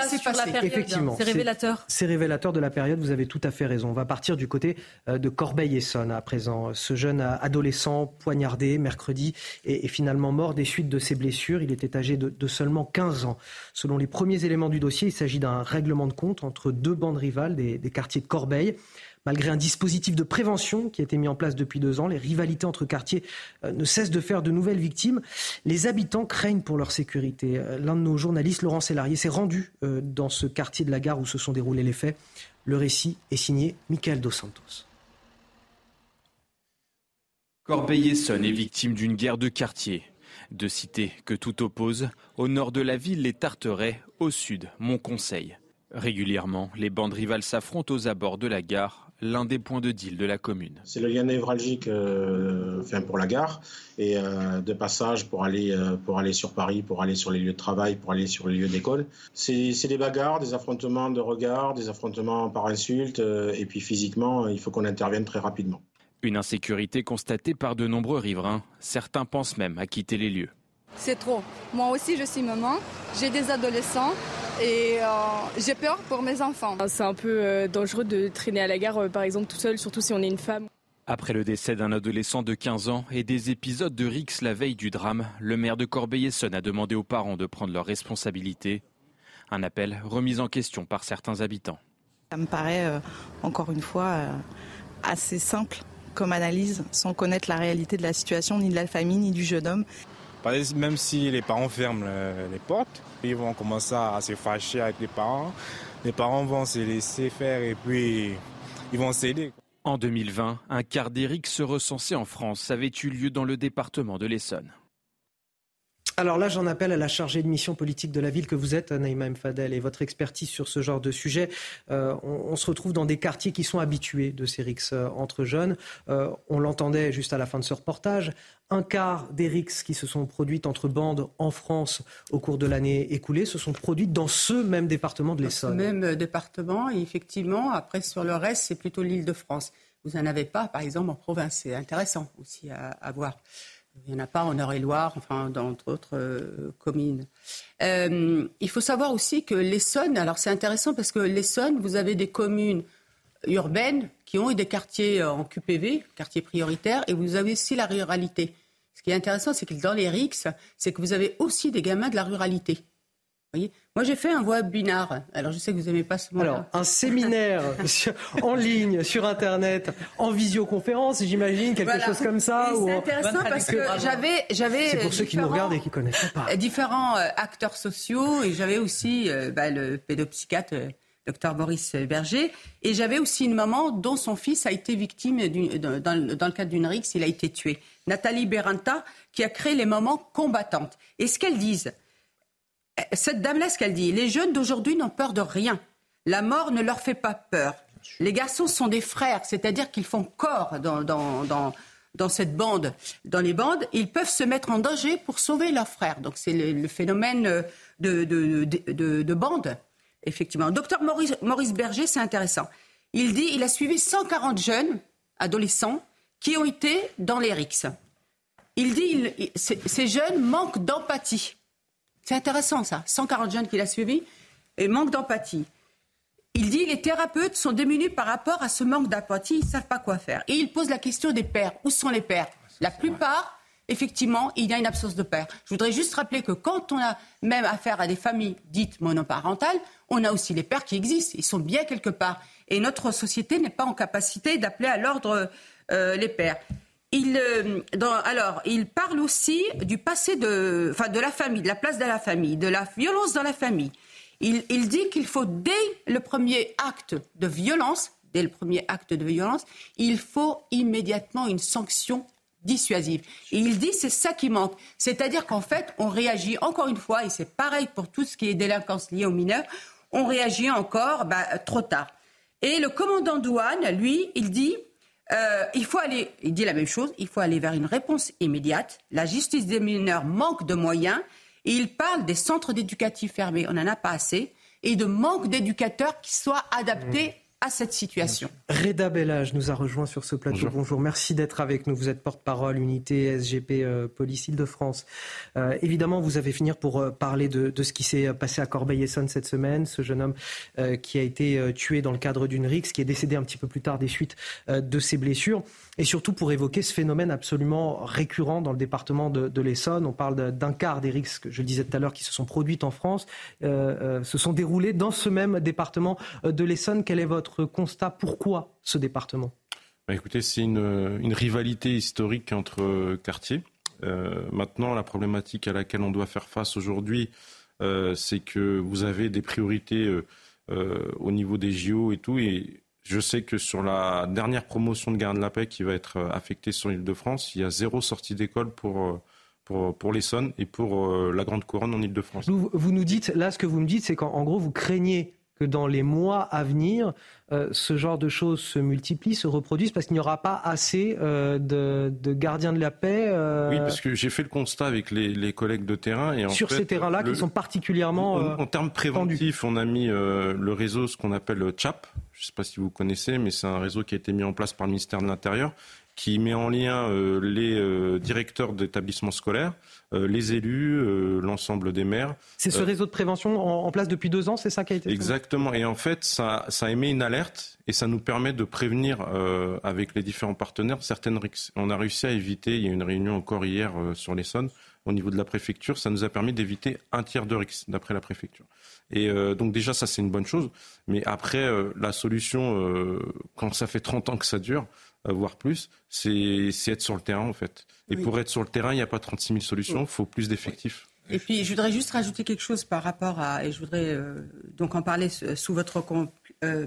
Speaker 17: Effectivement, c'est révélateur.
Speaker 1: C'est révélateur de la période. Vous avez tout à fait raison. On va partir du côté euh, de Corbeil-Essonne à présent. Ce jeune adolescent poignardé mercredi est, finalement mort des suites de ses blessures. Il était âgé de, seulement 15 ans. Selon les premiers éléments du dossier, il s'agit d'un règlement de compte entre deux bandes rivales des, quartiers de Corbeil. Malgré un dispositif de prévention qui a été mis en place depuis deux ans, les rivalités entre quartiers euh, ne cessent de faire de nouvelles victimes. Les habitants craignent pour leur sécurité. Euh, l'un de nos journalistes, Laurent Sélarié, s'est rendu euh, dans ce quartier de la gare où se sont déroulés les faits. Le récit est signé Michael Dos Santos.
Speaker 3: Corbeil-Essonne est victime d'une guerre de quartier. Deux cités que tout oppose. Au nord de la ville, les Tarterets. Au sud, Montconseil. Régulièrement, les bandes rivales s'affrontent aux abords de la gare l'un des points de deal de la commune.
Speaker 22: C'est le lien névralgique euh, pour la gare et euh, de passage pour aller, euh, pour aller sur Paris, pour aller sur les lieux de travail, pour aller sur les lieux d'école. C'est des bagarres, des affrontements de regard, des affrontements par insulte et puis physiquement, il faut qu'on intervienne très rapidement.
Speaker 3: Une insécurité constatée par de nombreux riverains. Certains pensent même à quitter les lieux.
Speaker 5: C'est trop. Moi aussi, je suis maman. J'ai des adolescents et euh, j'ai peur pour mes enfants.
Speaker 6: C'est un peu euh, dangereux de traîner à la gare, euh, par exemple, tout seul, surtout si on est une femme.
Speaker 3: Après le décès d'un adolescent de 15 ans et des épisodes de Rix la veille du drame, le maire de Corbeil-Essonne a demandé aux parents de prendre leurs responsabilités. Un appel remis en question par certains habitants.
Speaker 7: Ça me paraît, encore une fois, assez simple comme analyse, sans connaître la réalité de la situation, ni de la famille, ni du jeune homme.
Speaker 8: Même si les parents ferment les portes, ils vont commencer à se fâcher avec les parents. Les parents vont se laisser faire et puis ils vont céder.
Speaker 3: En 2020, un quart d'Éric se recensait en France avait eu lieu dans le département de l'Essonne.
Speaker 1: Alors là, j'en appelle à la chargée de mission politique de la ville que vous êtes, Naïma Mfadel, et votre expertise sur ce genre de sujet. Euh, on, se retrouve dans des quartiers qui sont habitués de ces rixes euh, entre jeunes. Euh, on l'entendait juste à la fin de ce reportage. Un quart des rixes qui se sont produites entre bandes en France au cours de l'année écoulée se sont produites dans ce même département de l'Essonne.
Speaker 21: Même département, et effectivement, après sur le reste, c'est plutôt l'île de France. Vous n'en avez pas, par exemple, en province. C'est intéressant aussi à, à voir. Il n'y en a pas en Eure-et-Loire, enfin, dans d'autres euh, communes. Euh, il faut savoir aussi que l'Essonne, alors c'est intéressant parce que l'Essonne, vous avez des communes urbaines qui ont eu des quartiers en QPV, quartiers prioritaires, et vous avez aussi la ruralité. Ce qui est intéressant, c'est que dans les RIX, c'est que vous avez aussi des gamins de la ruralité. Moi, j'ai fait un webinaire. Alors, je sais que vous n'aimez pas ce mot.
Speaker 1: Alors, un séminaire en ligne, sur Internet, en visioconférence, j'imagine, quelque chose comme ça.
Speaker 21: C'est intéressant parce que j'avais, j'avais.
Speaker 1: C'est pour ceux qui nous regardent et qui connaissent pas.
Speaker 21: Différents euh, acteurs sociaux et j'avais aussi euh, bah, le pédopsychiatre. Euh, docteur Boris Berger. Et j'avais aussi une maman dont son fils a été victime dans, dans, le cadre d'une rixe, il a été tué. Nathalie Beranta, qui a créé les moments combattantes. Et ce qu'elles disent, cette dame-là, ce qu'elle dit, les jeunes d'aujourd'hui n'ont peur de rien. La mort ne leur fait pas peur. Les garçons sont des frères, c'est-à-dire qu'ils font corps dans, dans, cette bande. Dans les bandes, ils peuvent se mettre en danger pour sauver leurs frères. Donc c'est le, phénomène de, de, bande, effectivement. Docteur Maurice, Maurice Berger, c'est intéressant. Il dit il a suivi 140 jeunes adolescents qui ont été dans les RIX. Il dit ces jeunes manquent d'empathie. C'est intéressant ça. 140 jeunes qu'il a suivis et manque d'empathie. Il dit les thérapeutes sont démunis par rapport à ce manque d'empathie, ils ne savent pas quoi faire. Et il pose la question des pères. Où sont les pères La plupart, effectivement, il y a une absence de pères. Je voudrais juste rappeler que quand on a même affaire à des familles dites monoparentales, on a aussi les pères qui existent. Ils sont bien quelque part. Et notre société n'est pas en capacité d'appeler à l'ordre euh, les pères. Il, euh, alors, il parle aussi du passé de, enfin, de la famille, de la place de la famille, de la violence dans la famille. Il, il dit qu'il faut, dès le premier acte de violence, dès le premier acte de violence, il faut immédiatement une sanction dissuasive. Et il dit c'est ça qui manque. C'est-à-dire qu'en fait, on réagit encore une fois, et c'est pareil pour tout ce qui est délinquance liée aux mineurs, on réagit encore bah, trop tard. Et le commandant douane, lui, il dit euh, il faut aller, il dit la même chose, il faut aller vers une réponse immédiate. La justice des mineurs manque de moyens et il parle des centres d'éducatifs fermés. On n'en a pas assez et de manque d'éducateurs qui soient adaptés à cette situation.
Speaker 1: Reda Bellage nous a rejoint sur ce plateau. Bonjour, merci d'être avec nous. Vous êtes porte-parole unité SGP euh, Police Île-de-France. Euh, évidemment, vous avez finir pour euh, parler de, ce qui s'est passé à Corbeil-Essonne cette semaine, ce jeune homme qui a été tué dans le cadre d'une rixe, qui est décédé un petit peu plus tard des suites de ses blessures, et surtout pour évoquer ce phénomène absolument récurrent dans le département de, l'Essonne. On parle d'un quart des rixes, que je le disais tout à l'heure, qui se sont produites en France, se sont déroulées dans ce même département de l'Essonne. Quel est votre constat? Pourquoi ce département?
Speaker 23: Bah, Écoutez, c'est une, rivalité historique entre quartiers. Euh, maintenant, la problématique à laquelle on doit faire face aujourd'hui, euh, c'est que vous avez des priorités euh, au niveau des JO et tout. Et je sais que sur la dernière promotion de Garde de la Paix qui va être affectée sur l'île de France, il y a zéro sortie d'école pour. Pour, pour l'Essonne et pour la Grande Couronne en Ile-de-France.
Speaker 1: Vous, vous, nous dites, là, ce que vous me dites, c'est qu'en gros, vous craignez que dans les mois à venir, euh, ce genre de choses se multiplient, se reproduisent, parce qu'il n'y aura pas assez euh, de, gardiens de la paix.
Speaker 23: Euh, oui, parce que j'ai fait le constat avec les, collègues de terrain. Et
Speaker 1: sur ces terrains-là, qui sont particulièrement.
Speaker 23: En, termes préventifs, on a mis le réseau, ce qu'on appelle le CHAP. Je ne sais pas si vous connaissez, mais c'est un réseau qui a été mis en place par le ministère de l'Intérieur, qui met en lien les directeurs d'établissements scolaires les élus, euh, l'ensemble des maires.
Speaker 1: C'est ce euh, réseau de prévention en, place depuis deux ans, c'est ça qui a été
Speaker 23: Exactement. Et en fait, ça, ça émet une alerte et ça nous permet de prévenir avec les différents partenaires certaines risques. On a réussi à éviter, il y a eu une réunion encore hier sur l'Essonne, au niveau de la préfecture, ça nous a permis d'éviter un tiers de risques, d'après la préfecture. Et donc déjà, ça c'est une bonne chose. Mais après, la solution, quand ça fait 30 ans que ça dure, voire plus, c'est être sur le terrain en fait. Et pour être sur le terrain, il n'y a pas 36 000 solutions, il faut plus d'effectifs.
Speaker 21: Et puis, je voudrais juste rajouter quelque chose par rapport à, et je voudrais euh, donc en parler sous votre euh,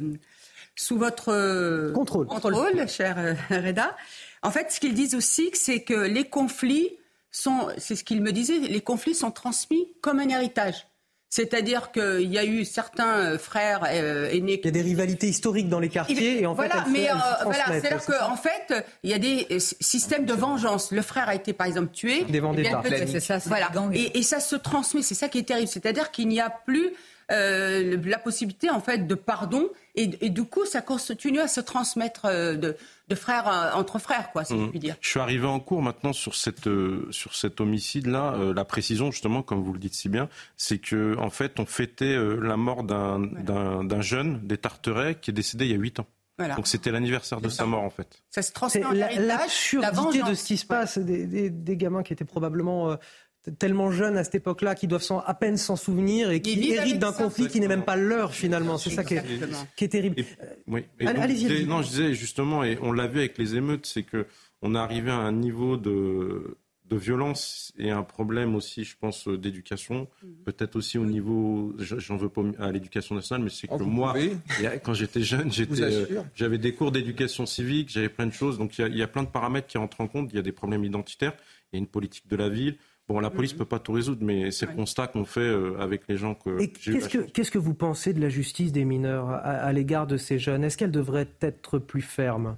Speaker 21: sous votre euh, contrôle, contrôle, cher Reda. En fait, ce qu'ils disent aussi, c'est que les conflits sont, c'est ce qu'ils me disaient, les conflits sont transmis comme un héritage. C'est-à-dire qu'il y a eu certains euh, frères euh, aînés.
Speaker 1: Il y a des rivalités historiques dans les quartiers et en
Speaker 21: voilà,
Speaker 1: fait.
Speaker 21: mais euh, voilà, c'est-à-dire qu'en fait, il y a des systèmes de vengeance. Le frère a été par exemple tué.
Speaker 1: Des vendettas.
Speaker 21: C'est ça, voilà. Et, et, ça se transmet. C'est ça qui est terrible. C'est-à-dire qu'il n'y a plus euh, la possibilité en fait de pardon et, du coup ça continue à se transmettre euh, de, de frères euh, entre frères quoi si je mmh. puis dire.
Speaker 23: Je suis arrivé en cours maintenant sur cette sur cet homicide là la précision justement comme vous le dites si bien c'est que en fait on fêtait la mort d'un d'un jeune des Tarterets qui est décédé il y a 8 ans. Donc c'était l'anniversaire de sa mort en fait.
Speaker 21: Ça se transmet en la,
Speaker 1: l'absurdité de ce qui se passe, des, des, des gamins qui étaient probablement tellement jeunes à cette époque-là, qui doivent à peine s'en souvenir et qui héritent d'un conflit qui n'est même pas leur finalement. C'est ça qui est, terrible.
Speaker 23: oui. allez non, je disais justement, et on l'a vu avec les émeutes, c'est que on est arrivé à un niveau de, de violence et un problème aussi, je pense, d'éducation. Mhm. Peut-être aussi au niveau, j'en veux pas à l'éducation nationale, mais c'est que oh, moi, quand j'étais jeune, j'étais, euh, j'avais des cours d'éducation civique, j'avais plein de choses. Donc il y, y, a plein de paramètres qui rentrent en compte. Il y a des problèmes identitaires, il y a une politique de la ville, Bon, la police ne mhm. peut pas tout résoudre, mais c'est le constat qu'on fait euh, avec les gens que
Speaker 1: j'ai qu'est-ce que, qu'est-ce que vous pensez de la justice des mineurs à, l'égard de ces jeunes? Est-ce qu'elle devrait être plus ferme?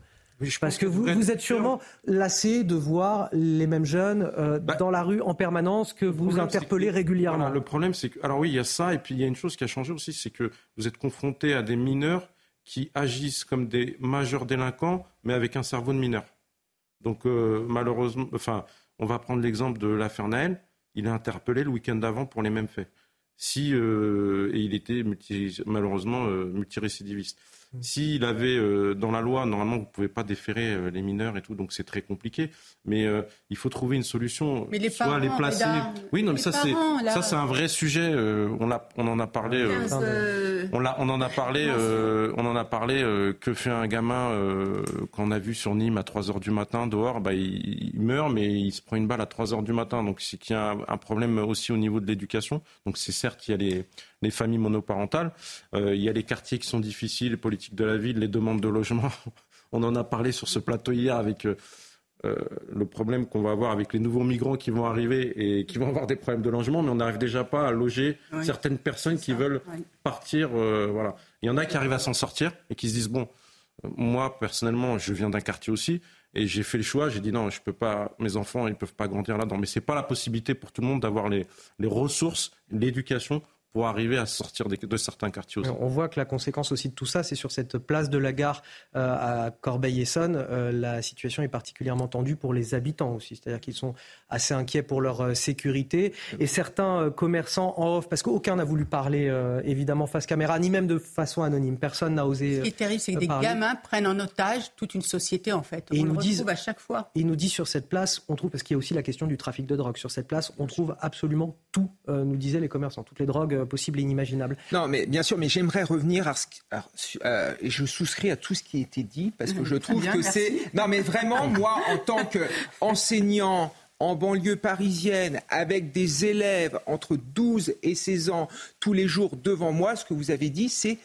Speaker 1: Parce que vous, vous êtes sûrement lassé de voir les mêmes jeunes euh, bah, dans la rue en permanence que vous interpellez régulièrement.
Speaker 23: le problème, c'est que. Alors oui, il y a ça, et puis il y a une chose qui a changé aussi, c'est que vous êtes confronté à des mineurs qui agissent comme des majeurs délinquants, mais avec un cerveau de mineur. Donc euh, malheureusement, enfin, on va prendre l'exemple de l'affaire Naël. Il est interpellé le week-end d'avant pour les mêmes faits. Si, euh, et il était malheureusement euh, multirécidiviste. S'il avait euh, dans la loi, normalement, vous ne pouvez pas déférer euh, les mineurs et tout, donc c'est très compliqué. Mais euh, il faut trouver une solution.
Speaker 21: Mais les soit les placer.
Speaker 23: Oui, non, mais ça c'est ça c'est un vrai sujet. on, on en a parlé. on, on en a parlé. on en a parlé. que fait un gamin qu'on a vu sur Nîmes à 3 heures du matin dehors bah, il, meurt, mais il se prend une balle à 3 heures du matin. Donc c'est qu'il y a un, problème aussi au niveau de l'éducation. Donc c'est certes il y a les les familles monoparentales. il y a les quartiers qui sont difficiles, les politiques de la ville, les demandes de logement. On en a parlé sur ce plateau hier avec euh,
Speaker 24: euh, le problème qu'on va avoir avec les nouveaux migrants qui vont arriver et qui vont avoir des problèmes de logement, mais on n'arrive déjà pas à loger certaines personnes qui veulent partir. Euh, voilà. Il y en a qui arrivent à s'en sortir et qui se disent bon, moi personnellement, je viens d'un quartier aussi et j'ai fait le choix. J'ai dit non, je peux pas. Mes enfants, ils peuvent pas grandir là-dedans. Mais c'est pas la possibilité pour tout le monde d'avoir les, les ressources, l'éducation pour arriver à sortir de, certains quartiers aussi.
Speaker 1: On voit que la conséquence aussi de tout ça, c'est sur cette place de la gare euh, à Corbeil-Essonne, euh, la situation est particulièrement tendue pour les habitants aussi. C'est-à-dire qu'ils sont assez inquiets pour leur euh, sécurité. Et certains commerçants en off, parce qu'aucun n'a voulu parler évidemment face caméra, ni même de façon anonyme. Personne n'a osé.
Speaker 21: Ce qui est terrible, c'est que des gamins prennent en otage toute une société en fait.
Speaker 1: Et
Speaker 21: on
Speaker 1: ils nous
Speaker 21: le
Speaker 1: disent
Speaker 21: à chaque fois.
Speaker 1: ils nous disent sur cette place, on trouve, parce qu'il y a aussi la question du trafic de drogue. Sur cette place, on trouve absolument tout, nous disaient les commerçants, toutes les drogues possible et inimaginable.
Speaker 19: Non, mais bien sûr, mais j'aimerais revenir à ce euh, et je souscris à tout ce qui a été dit parce que je trouve que c'est non, mais vraiment moi en tant qu'enseignant en banlieue parisienne avec des élèves entre 12 et 16 ans tous les jours devant moi, ce que vous avez dit, c'est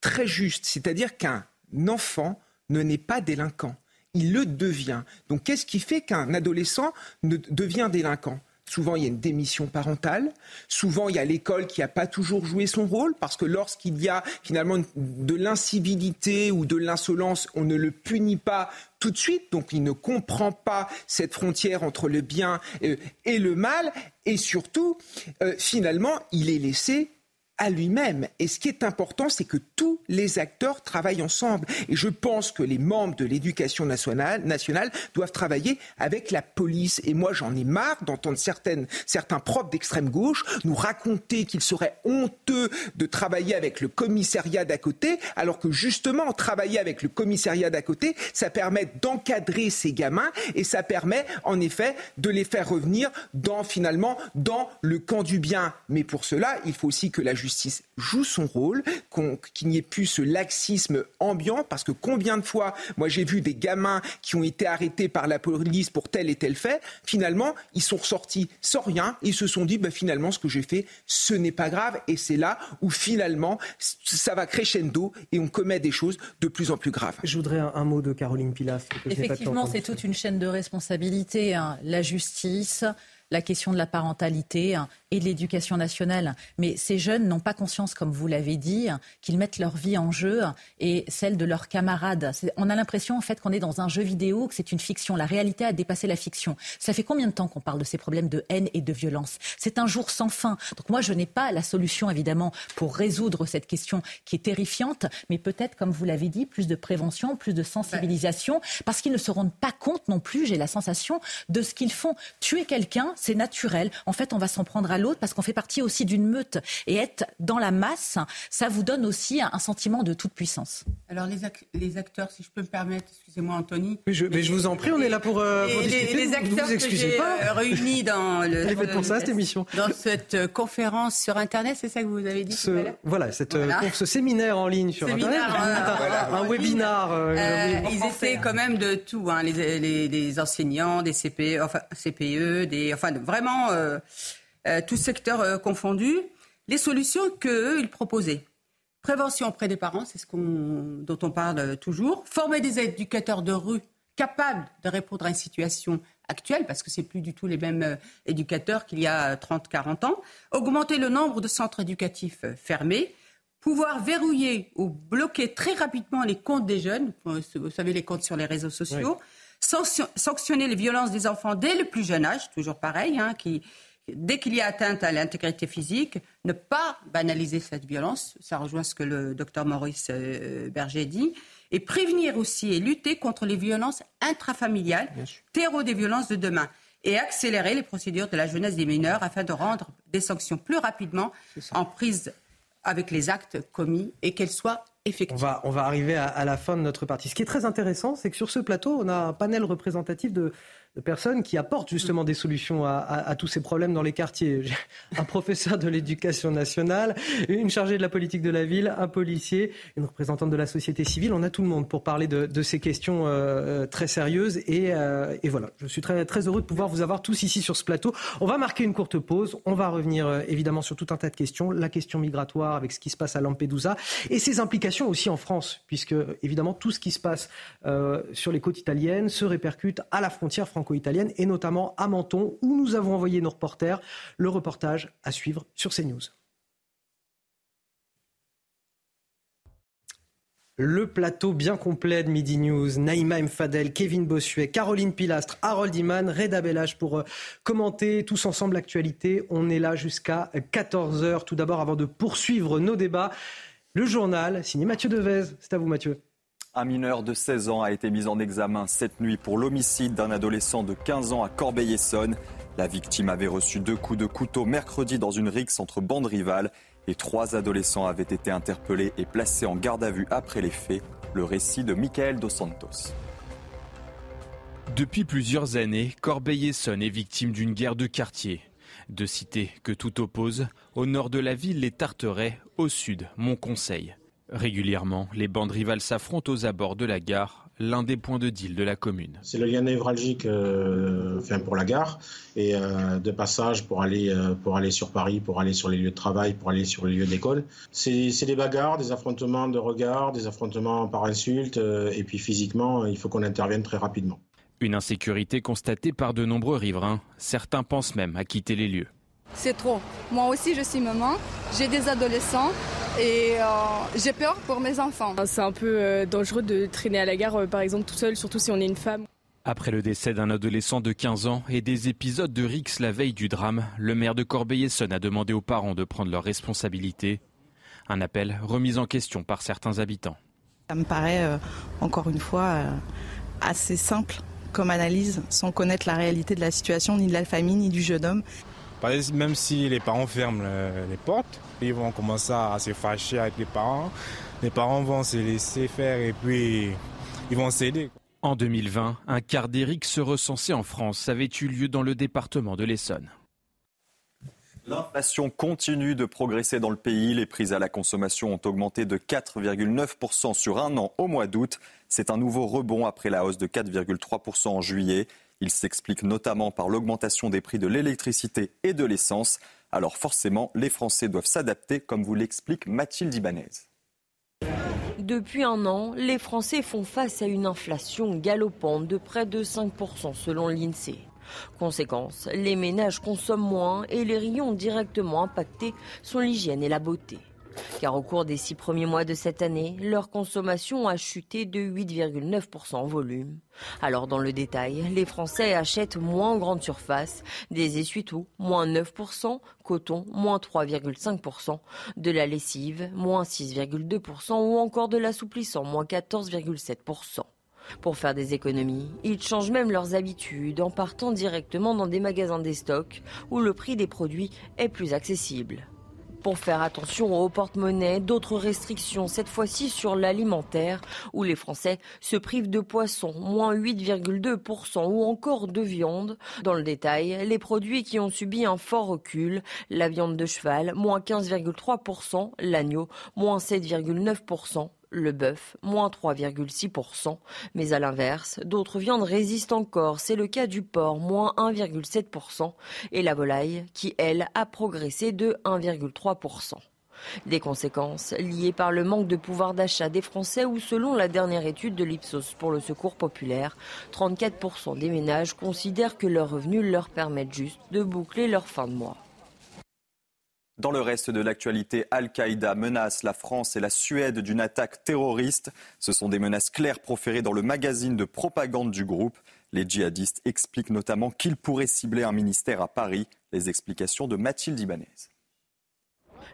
Speaker 19: très juste. C'est-à-dire qu'un enfant ne n'est pas délinquant. Il le devient. Donc qu'est-ce qui fait qu'un adolescent ne devient délinquant? Souvent, il y a une démission parentale. Souvent, il y a l'école qui n'a pas toujours joué son rôle parce que lorsqu'il y a finalement de l'incivilité ou de l'insolence, on ne le punit pas tout de suite. Donc, il ne comprend pas cette frontière entre le bien euh, et le mal. Et surtout, euh, finalement, il est laissé à lui-même. Et ce qui est important, c'est que tous les acteurs travaillent ensemble. Et je pense que les membres de l'éducation nationale, doivent travailler avec la police. Et moi, j'en ai marre d'entendre certains profs d'extrême gauche nous raconter qu'il serait honteux de travailler avec le commissariat d'à côté, alors que justement, travailler avec le commissariat d'à côté, ça permet d'encadrer ces gamins et ça permet, en effet, de les faire revenir dans, finalement, dans le camp du bien. Mais pour cela, il faut aussi que la justice justice joue son rôle, qu'il n'y ait plus ce laxisme ambiant, parce que combien de fois, moi j'ai vu des gamins qui ont été arrêtés par la police pour tel et tel fait, finalement, ils sont ressortis sans rien, ils se sont dit, bah, finalement, ce que j'ai fait, ce n'est pas grave, et c'est là où finalement, ça va crescendo et on commet des choses de plus en plus graves.
Speaker 1: Je voudrais un, mot de Caroline Pilas.
Speaker 17: Effectivement, c'est toute une chaîne de responsabilité, hein. la justice, la question de la parentalité hein, et de l'éducation nationale. Mais ces jeunes n'ont pas conscience, comme vous l'avez dit, qu'ils mettent leur vie en jeu et celle de leurs camarades. On a l'impression en fait qu'on est dans un jeu vidéo, que c'est une fiction. La réalité a dépassé la fiction. Ça fait combien de temps qu'on parle de ces problèmes de haine et de violence? C'est un jour sans fin. Donc moi, je n'ai pas la solution évidemment pour résoudre cette question qui est terrifiante, mais peut-être, comme vous l'avez dit, plus de prévention, plus de sensibilisation, parce qu'ils ne se rendent pas compte non plus, j'ai la sensation, de ce qu'ils font. Tuer quelqu'un, c'est naturel. En fait, on va s'en prendre à l'autre parce qu'on fait partie aussi d'une meute. Et être dans la masse, ça vous donne aussi un sentiment de toute puissance.
Speaker 21: Alors, les, les acteurs, si je peux me permettre, excusez-moi, Anthony.
Speaker 1: Mais je, mais je vous en prie, on est là pour, euh, discuter.
Speaker 21: Les, acteurs vous, que j'ai euh, réunis dans le.
Speaker 1: pour ça, cette émission.
Speaker 21: Dans cette euh, conférence sur Internet, c'est ça que vous avez dit
Speaker 1: Voilà, cette, ce séminaire en ligne sur Internet. un, webinaire.
Speaker 21: ils étaient quand même de tout, hein, les, les, enseignants, des CPE, enfin, CPE, des, enfin, vraiment euh, euh, tout secteur euh, confondu, les solutions qu'eux, ils proposaient. Prévention auprès des parents, c'est ce dont on parle toujours. Former des éducateurs de rue capables de répondre à une situation actuelle, parce que ce n'est plus du tout les mêmes éducateurs qu'il y a 30-40 ans. Augmenter le nombre de centres éducatifs fermés. Pouvoir verrouiller ou bloquer très rapidement les comptes des jeunes, vous savez, les comptes sur les réseaux sociaux sanctionner les violences des enfants dès le plus jeune âge, toujours pareil, hein, qui, dès qu'il y a atteinte à l'intégrité physique, ne pas banaliser cette violence, ça rejoint ce que le docteur Maurice euh, Berger dit, et prévenir aussi et lutter contre les violences intrafamiliales, terreau des violences de demain, et accélérer les procédures de la jeunesse des mineurs afin de rendre des sanctions plus rapidement en prise avec les actes commis et qu'elles soient
Speaker 1: on va, on va arriver à, la fin de notre partie. Ce qui est très intéressant, c'est que sur ce plateau, on a un panel représentatif de, de personnes qui apportent justement des solutions à, tous ces problèmes dans les quartiers. Un professeur de l'éducation nationale, une chargée de la politique de la ville, un policier, une représentante de la société civile. On a tout le monde pour parler de, ces questions euh, euh, très sérieuses. Et, euh, et, voilà, je suis très heureux de pouvoir vous avoir tous ici sur ce plateau. On va marquer une courte pause. On va revenir évidemment sur tout un tas de questions. La question migratoire avec ce qui se passe à Lampedusa et ses implications aussi en France, puisque évidemment tout ce qui se passe sur les côtes italiennes se répercute à la frontière française franco-italienne et notamment à Menton où nous avons envoyé nos reporters. Le reportage à suivre sur CNews. Le plateau bien complet de Midi News, Naïma Mfadel, Kevin Bossuet, Caroline Pilastre, Harold Iman, Reda Bellage pour euh, commenter tous ensemble l'actualité. On est là jusqu'à 14h. Tout d'abord, avant de poursuivre nos débats, le journal signé Mathieu Devez. C'est à vous Mathieu.
Speaker 2: Un mineur de 16 ans a été mis en examen cette nuit pour l'homicide d'un adolescent de 15 ans à Corbeil-Essonne. La victime avait reçu deux coups de couteau mercredi dans une rixe entre bandes rivales et trois adolescents avaient été interpellés et placés en garde à vue après les faits. Le récit de Michael Dos Santos.
Speaker 3: Depuis plusieurs années, Corbeil-Essonne est victime d'une guerre de quartier. Deux cités que tout oppose, au nord de la ville les Tarterets, au sud Montconseil. Régulièrement, les bandes rivales s'affrontent aux abords de la gare, l'un des points de deal de la commune.
Speaker 22: C'est le lien névralgique euh, pour la gare et euh, de passage pour aller, euh, pour aller sur Paris, pour aller sur les lieux de travail, pour aller sur les lieux d'école. C'est des bagarres, des affrontements de regard, des affrontements par insulte et puis physiquement, il faut qu'on intervienne très rapidement.
Speaker 3: Une insécurité constatée par de nombreux riverains. Certains pensent même à quitter les lieux.
Speaker 5: C'est trop. Moi aussi, je suis maman. J'ai des adolescents et euh, j'ai peur pour mes enfants.
Speaker 25: C'est un peu euh, dangereux de traîner à la gare, euh, par exemple, tout seul, surtout si on est une femme.
Speaker 3: Après le décès d'un adolescent de 15 ans et des épisodes de Rix la veille du drame, le maire de Corbeil-Essonne a demandé aux parents de prendre leurs responsabilités. Un appel remis en question par certains habitants.
Speaker 7: Ça me paraît, encore une fois, assez simple comme analyse, sans connaître la réalité de la situation, ni de la famille, ni du jeune homme.
Speaker 8: Même si les parents ferment les portes, ils vont commencer à se fâcher avec les parents. Les parents vont se laisser faire et puis ils vont céder.
Speaker 3: En 2020, un quart d'Éric se recensait en France avait eu lieu dans le département de l'Essonne.
Speaker 2: L'inflation continue de progresser dans le pays. Les prix à la consommation ont augmenté de 4,9% sur un an au mois d'août. C'est un nouveau rebond après la hausse de 4,3% en juillet. Il s'explique notamment par l'augmentation des prix de l'électricité et de l'essence. Alors forcément, les Français doivent s'adapter, comme vous l'explique Mathilde Ibanez.
Speaker 13: Depuis un an, les Français font face à une inflation galopante de près de 5% selon l'INSEE. Conséquence, les ménages consomment moins et les rayons directement impactés sont l'hygiène et la beauté car au cours des six premiers mois de cette année, leur consommation a chuté de 8,9% en volume. Alors dans le détail, les Français achètent moins en grande surface, des essuie-tout, moins 9%, coton, moins 3,5%, de la lessive, moins 6,2% ou encore de l'assouplissant, moins 14,7%. Pour faire des économies, ils changent même leurs habitudes en partant directement dans des magasins des stocks où le prix des produits est plus accessible. Pour faire attention au porte-monnaie, d'autres restrictions, cette fois-ci sur l'alimentaire, où les Français se privent de poissons, moins 8,2%, ou encore de viande. Dans le détail, les produits qui ont subi un fort recul, la viande de cheval, moins 15,3%, l'agneau, moins 7,9%, le bœuf, moins 3,6%. Mais à l'inverse, d'autres viandes résistent encore. C'est le cas du porc, moins 1,7%, et la volaille, qui, elle, a progressé de 1,3%. Des conséquences liées par le manque de pouvoir d'achat des Français ou selon la dernière étude de l'Ipsos pour le Secours populaire, 34% des ménages considèrent que leurs revenus leur permettent juste de boucler leur fin de mois.
Speaker 2: Dans le reste de l'actualité, Al-Qaïda menace la France et la Suède d'une attaque terroriste. Ce sont des menaces claires proférées dans le magazine de propagande du groupe. Les djihadistes expliquent notamment qu'ils pourraient cibler un ministère à Paris. Les explications de Mathilde Ibanez.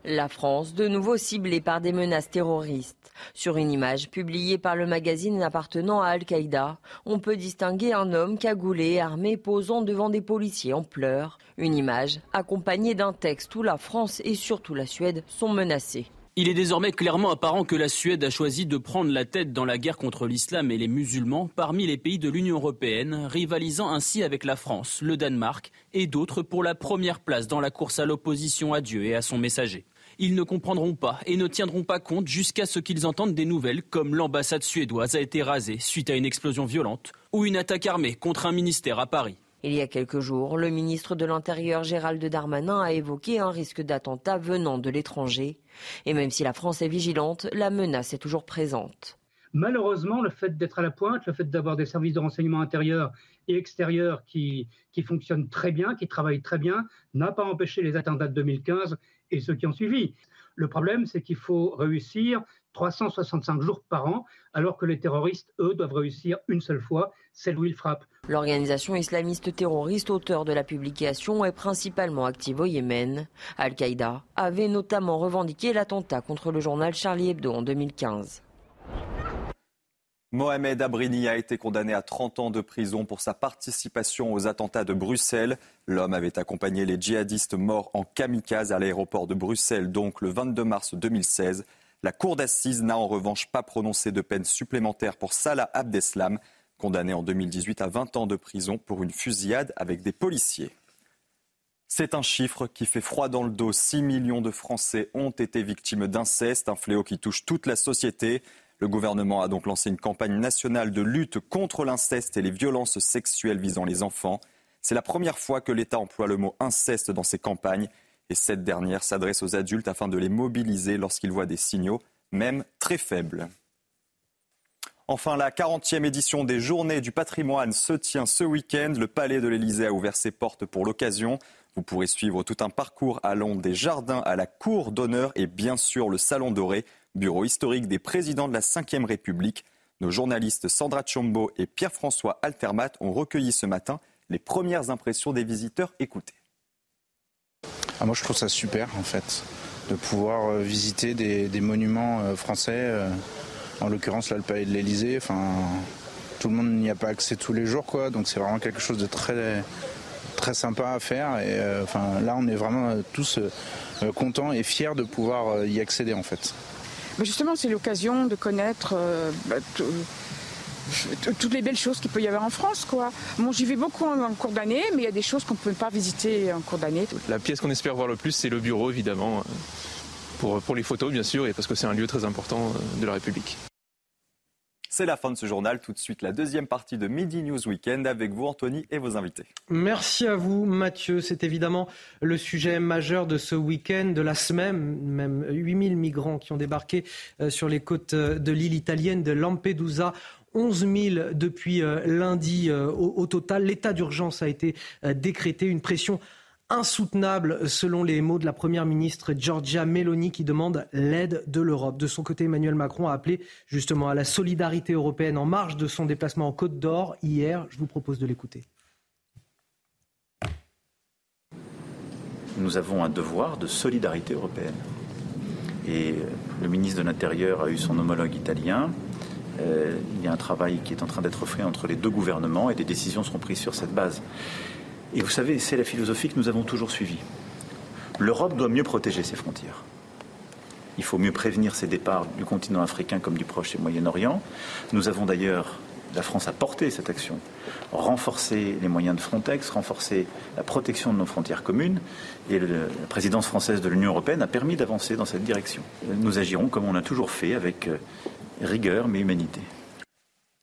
Speaker 13: La France, de nouveau ciblée par des menaces terroristes. Sur une image publiée par le magazine appartenant à Al-Qaïda, on peut distinguer un homme cagoulé, armé, posant devant des policiers en pleurs. Une image accompagnée d'un texte où la France et surtout la Suède sont menacées.
Speaker 10: Il est désormais clairement apparent que la Suède a choisi de prendre la tête dans la guerre contre l'islam et les musulmans parmi les pays de l'Union européenne, rivalisant ainsi avec la France, le Danemark et d'autres pour la première place dans la course à l'opposition à Dieu et à son messager. Ils ne comprendront pas et ne tiendront pas compte jusqu'à ce qu'ils entendent des nouvelles comme l'ambassade suédoise a été rasée suite à une explosion violente ou une attaque armée contre un ministère à Paris.
Speaker 13: Il y a quelques jours, le ministre de l'Intérieur Gérald Darmanin a évoqué un risque d'attentat venant de l'étranger. Et même si la France est vigilante, la menace est toujours présente.
Speaker 26: Malheureusement, le fait d'être à la pointe, le fait d'avoir des services de renseignement intérieur et extérieur qui, fonctionnent très bien, qui travaillent très bien, n'a pas empêché les attentats de 2015 et ceux qui ont suivi. Le problème, c'est qu'il faut réussir 365 jours par an, alors que les terroristes, eux, doivent réussir une seule fois, celle où ils frappent.
Speaker 13: L'organisation islamiste terroriste auteur de la publication est principalement active au Yémen. Al-Qaïda avait notamment revendiqué l'attentat contre le journal Charlie Hebdo en 2015.
Speaker 2: Mohamed Abrini a été condamné à 30 ans de prison pour sa participation aux attentats de Bruxelles. L'homme avait accompagné les djihadistes morts en kamikaze à l'aéroport de Bruxelles, donc le 22 mars 2016. La cour d'assises n'a en revanche pas prononcé de peine supplémentaire pour Salah Abdeslam, condamné en 2018 à 20 ans de prison pour une fusillade avec des policiers. C'est un chiffre qui fait froid dans le dos. 6 millions de Français ont été victimes d'inceste, un fléau qui touche toute la société. Le gouvernement a donc lancé une campagne nationale de lutte contre l'inceste et les violences sexuelles visant les enfants. C'est la première fois que l'État emploie le mot inceste dans ses campagnes et cette dernière s'adresse aux adultes afin de les mobiliser lorsqu'ils voient des signaux, même très faibles. Enfin, la 40e édition des Journées du patrimoine se tient ce week-end. Le Palais de l'Élysée a ouvert ses portes pour l'occasion. Vous pourrez suivre tout un parcours allant des jardins à la cour d'honneur et bien sûr le Salon Doré, bureau historique des présidents de la Ve République. Nos journalistes Sandra Chombo et Pierre-François Altermat ont recueilli ce matin les premières impressions des visiteurs. Écoutez.
Speaker 27: Ah, moi, je trouve ça super, en fait, de pouvoir euh, visiter des, monuments euh, français, euh, en l'occurrence là, le palais de l'Elysée. Enfin, tout le monde n'y a pas accès tous les jours, quoi. Donc, c'est vraiment quelque chose de très, très sympa à faire. Et enfin, là, on est vraiment tous contents et fiers de pouvoir y accéder, en fait.
Speaker 28: Mais justement, c'est l'occasion de connaître bah, toutes les belles choses qu'il peut y avoir en France. Quoi. Bon, j'y vais beaucoup en, cours d'année, mais il y a des choses qu'on ne peut pas visiter en cours d'année.
Speaker 29: La pièce qu'on espère voir le plus, c'est le bureau, évidemment, pour, pour les photos, bien sûr, et parce que c'est un lieu très important euh, de la République.
Speaker 2: C'est la fin de ce journal. Tout de suite, la deuxième partie de Midi News Weekend avec vous, Anthony, et vos invités.
Speaker 1: Merci à vous, Mathieu. C'est évidemment le sujet majeur de ce week-end, de la semaine. Même 8000 migrants qui ont débarqué euh, sur les côtes euh, de l'île italienne de Lampedusa 11 000 depuis euh, lundi euh, au, total. L'état d'urgence a été euh, décrété, une pression insoutenable selon les mots de la Première ministre Giorgia Meloni qui demande l'aide de l'Europe. De son côté, Emmanuel Macron a appelé justement à la solidarité européenne en marge de son déplacement en Côte d'Or hier. Je vous propose de l'écouter.
Speaker 30: Nous avons un devoir de solidarité européenne. Et le ministre de l'Intérieur a eu son homologue italien. Euh, il y a un travail qui est en train d'être fait entre les deux gouvernements et des décisions seront prises sur cette base. Et vous savez, c'est la philosophie que nous avons toujours suivie. L'Europe doit mieux protéger ses frontières. Il faut mieux prévenir ses départs du continent africain comme du Proche et Moyen-Orient. Nous avons d'ailleurs, la France a porté cette action, renforcer les moyens de Frontex, renforcer la protection de nos frontières communes. Et la présidence française de l'Union européenne a permis d'avancer dans cette direction. Nous agirons comme on a toujours fait avec euh, rigueur mais humanité.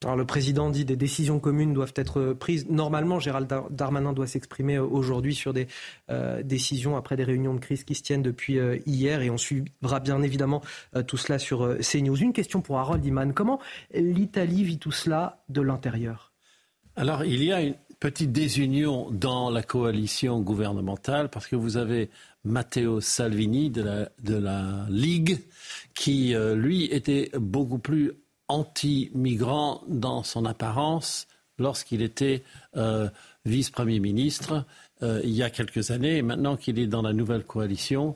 Speaker 1: Alors le président dit des décisions communes doivent être prises. Normalement, Gérald Darmanin doit s'exprimer aujourd'hui sur des euh, décisions après des réunions de crise qui se tiennent depuis euh, hier et on suivra bien évidemment euh, tout cela sur CNews. Une question pour Harold Iman. Comment l'Italie vit tout cela de l'intérieur?
Speaker 20: Alors il y a une petite désunion dans la coalition gouvernementale parce que vous avez Matteo Salvini de la, de la Ligue qui, euh, lui, était beaucoup plus anti-migrant dans son apparence lorsqu'il était euh, vice-premier ministre euh, il y a quelques années. Et maintenant qu'il est dans la nouvelle coalition,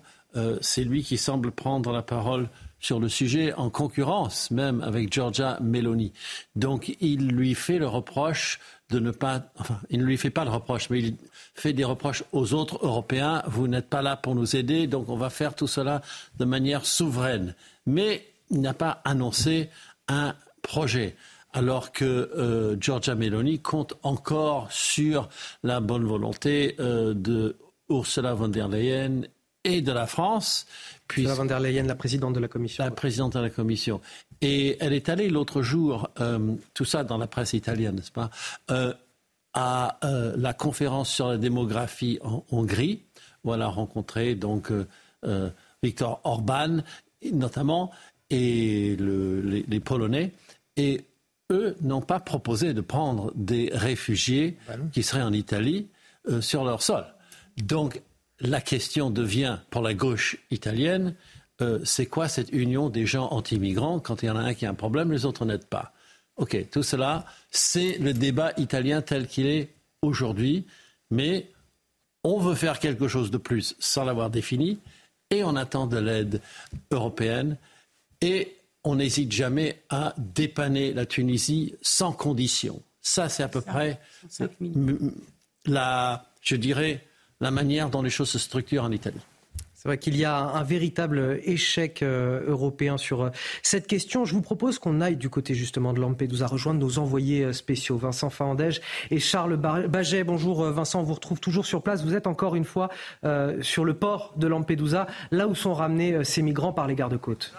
Speaker 20: c'est lui qui semble prendre la parole sur le sujet en concurrence même avec Georgia Meloni. Donc il lui fait le reproche de ne pas, enfin, il ne lui fait pas le reproche, mais il fait des reproches aux autres Européens. Vous n'êtes pas là pour nous aider, donc on va faire tout cela de manière souveraine. Mais il n'a pas annoncé un projet alors que euh, Georgia Meloni compte encore sur la bonne volonté euh, de Ursula von der Leyen et de la France.
Speaker 1: Ursula von der Leyen, la présidente de la Commission.
Speaker 20: La présidente de la Commission. Et elle est allée l'autre jour, euh, tout ça dans la presse italienne, n'est-ce pas, euh, à euh, la conférence sur la démographie en Hongrie, où elle a rencontré donc Viktor Orban, notamment, et les, les, Polonais. Et eux n'ont pas proposé de prendre des réfugiés bah qui seraient en Italie sur leur sol. Donc la question devient, pour la gauche italienne, euh, c'est quoi cette union des gens anti-migrants Quand il y en a un qui a un problème, les autres n'aident pas? OK, tout cela, c'est le débat italien tel qu'il est aujourd'hui, mais on veut faire quelque chose de plus sans l'avoir défini, et on attend de l'aide européenne, et on n'hésite jamais à dépanner la Tunisie sans condition. Ça, c'est à peu près la, je dirais, la manière dont les choses se structurent en Italie.
Speaker 1: C'est vrai qu'il y a un, véritable échec euh, européen sur euh, cette question. Je vous propose qu'on aille du côté justement de Lampedusa, rejoindre nos envoyés euh, spéciaux, Vincent Fahandège et Charles Baget. Bonjour Vincent, on vous retrouve toujours sur place. Vous êtes encore une fois sur le port de Lampedusa, là où sont ramenés ces migrants par les gardes-côtes.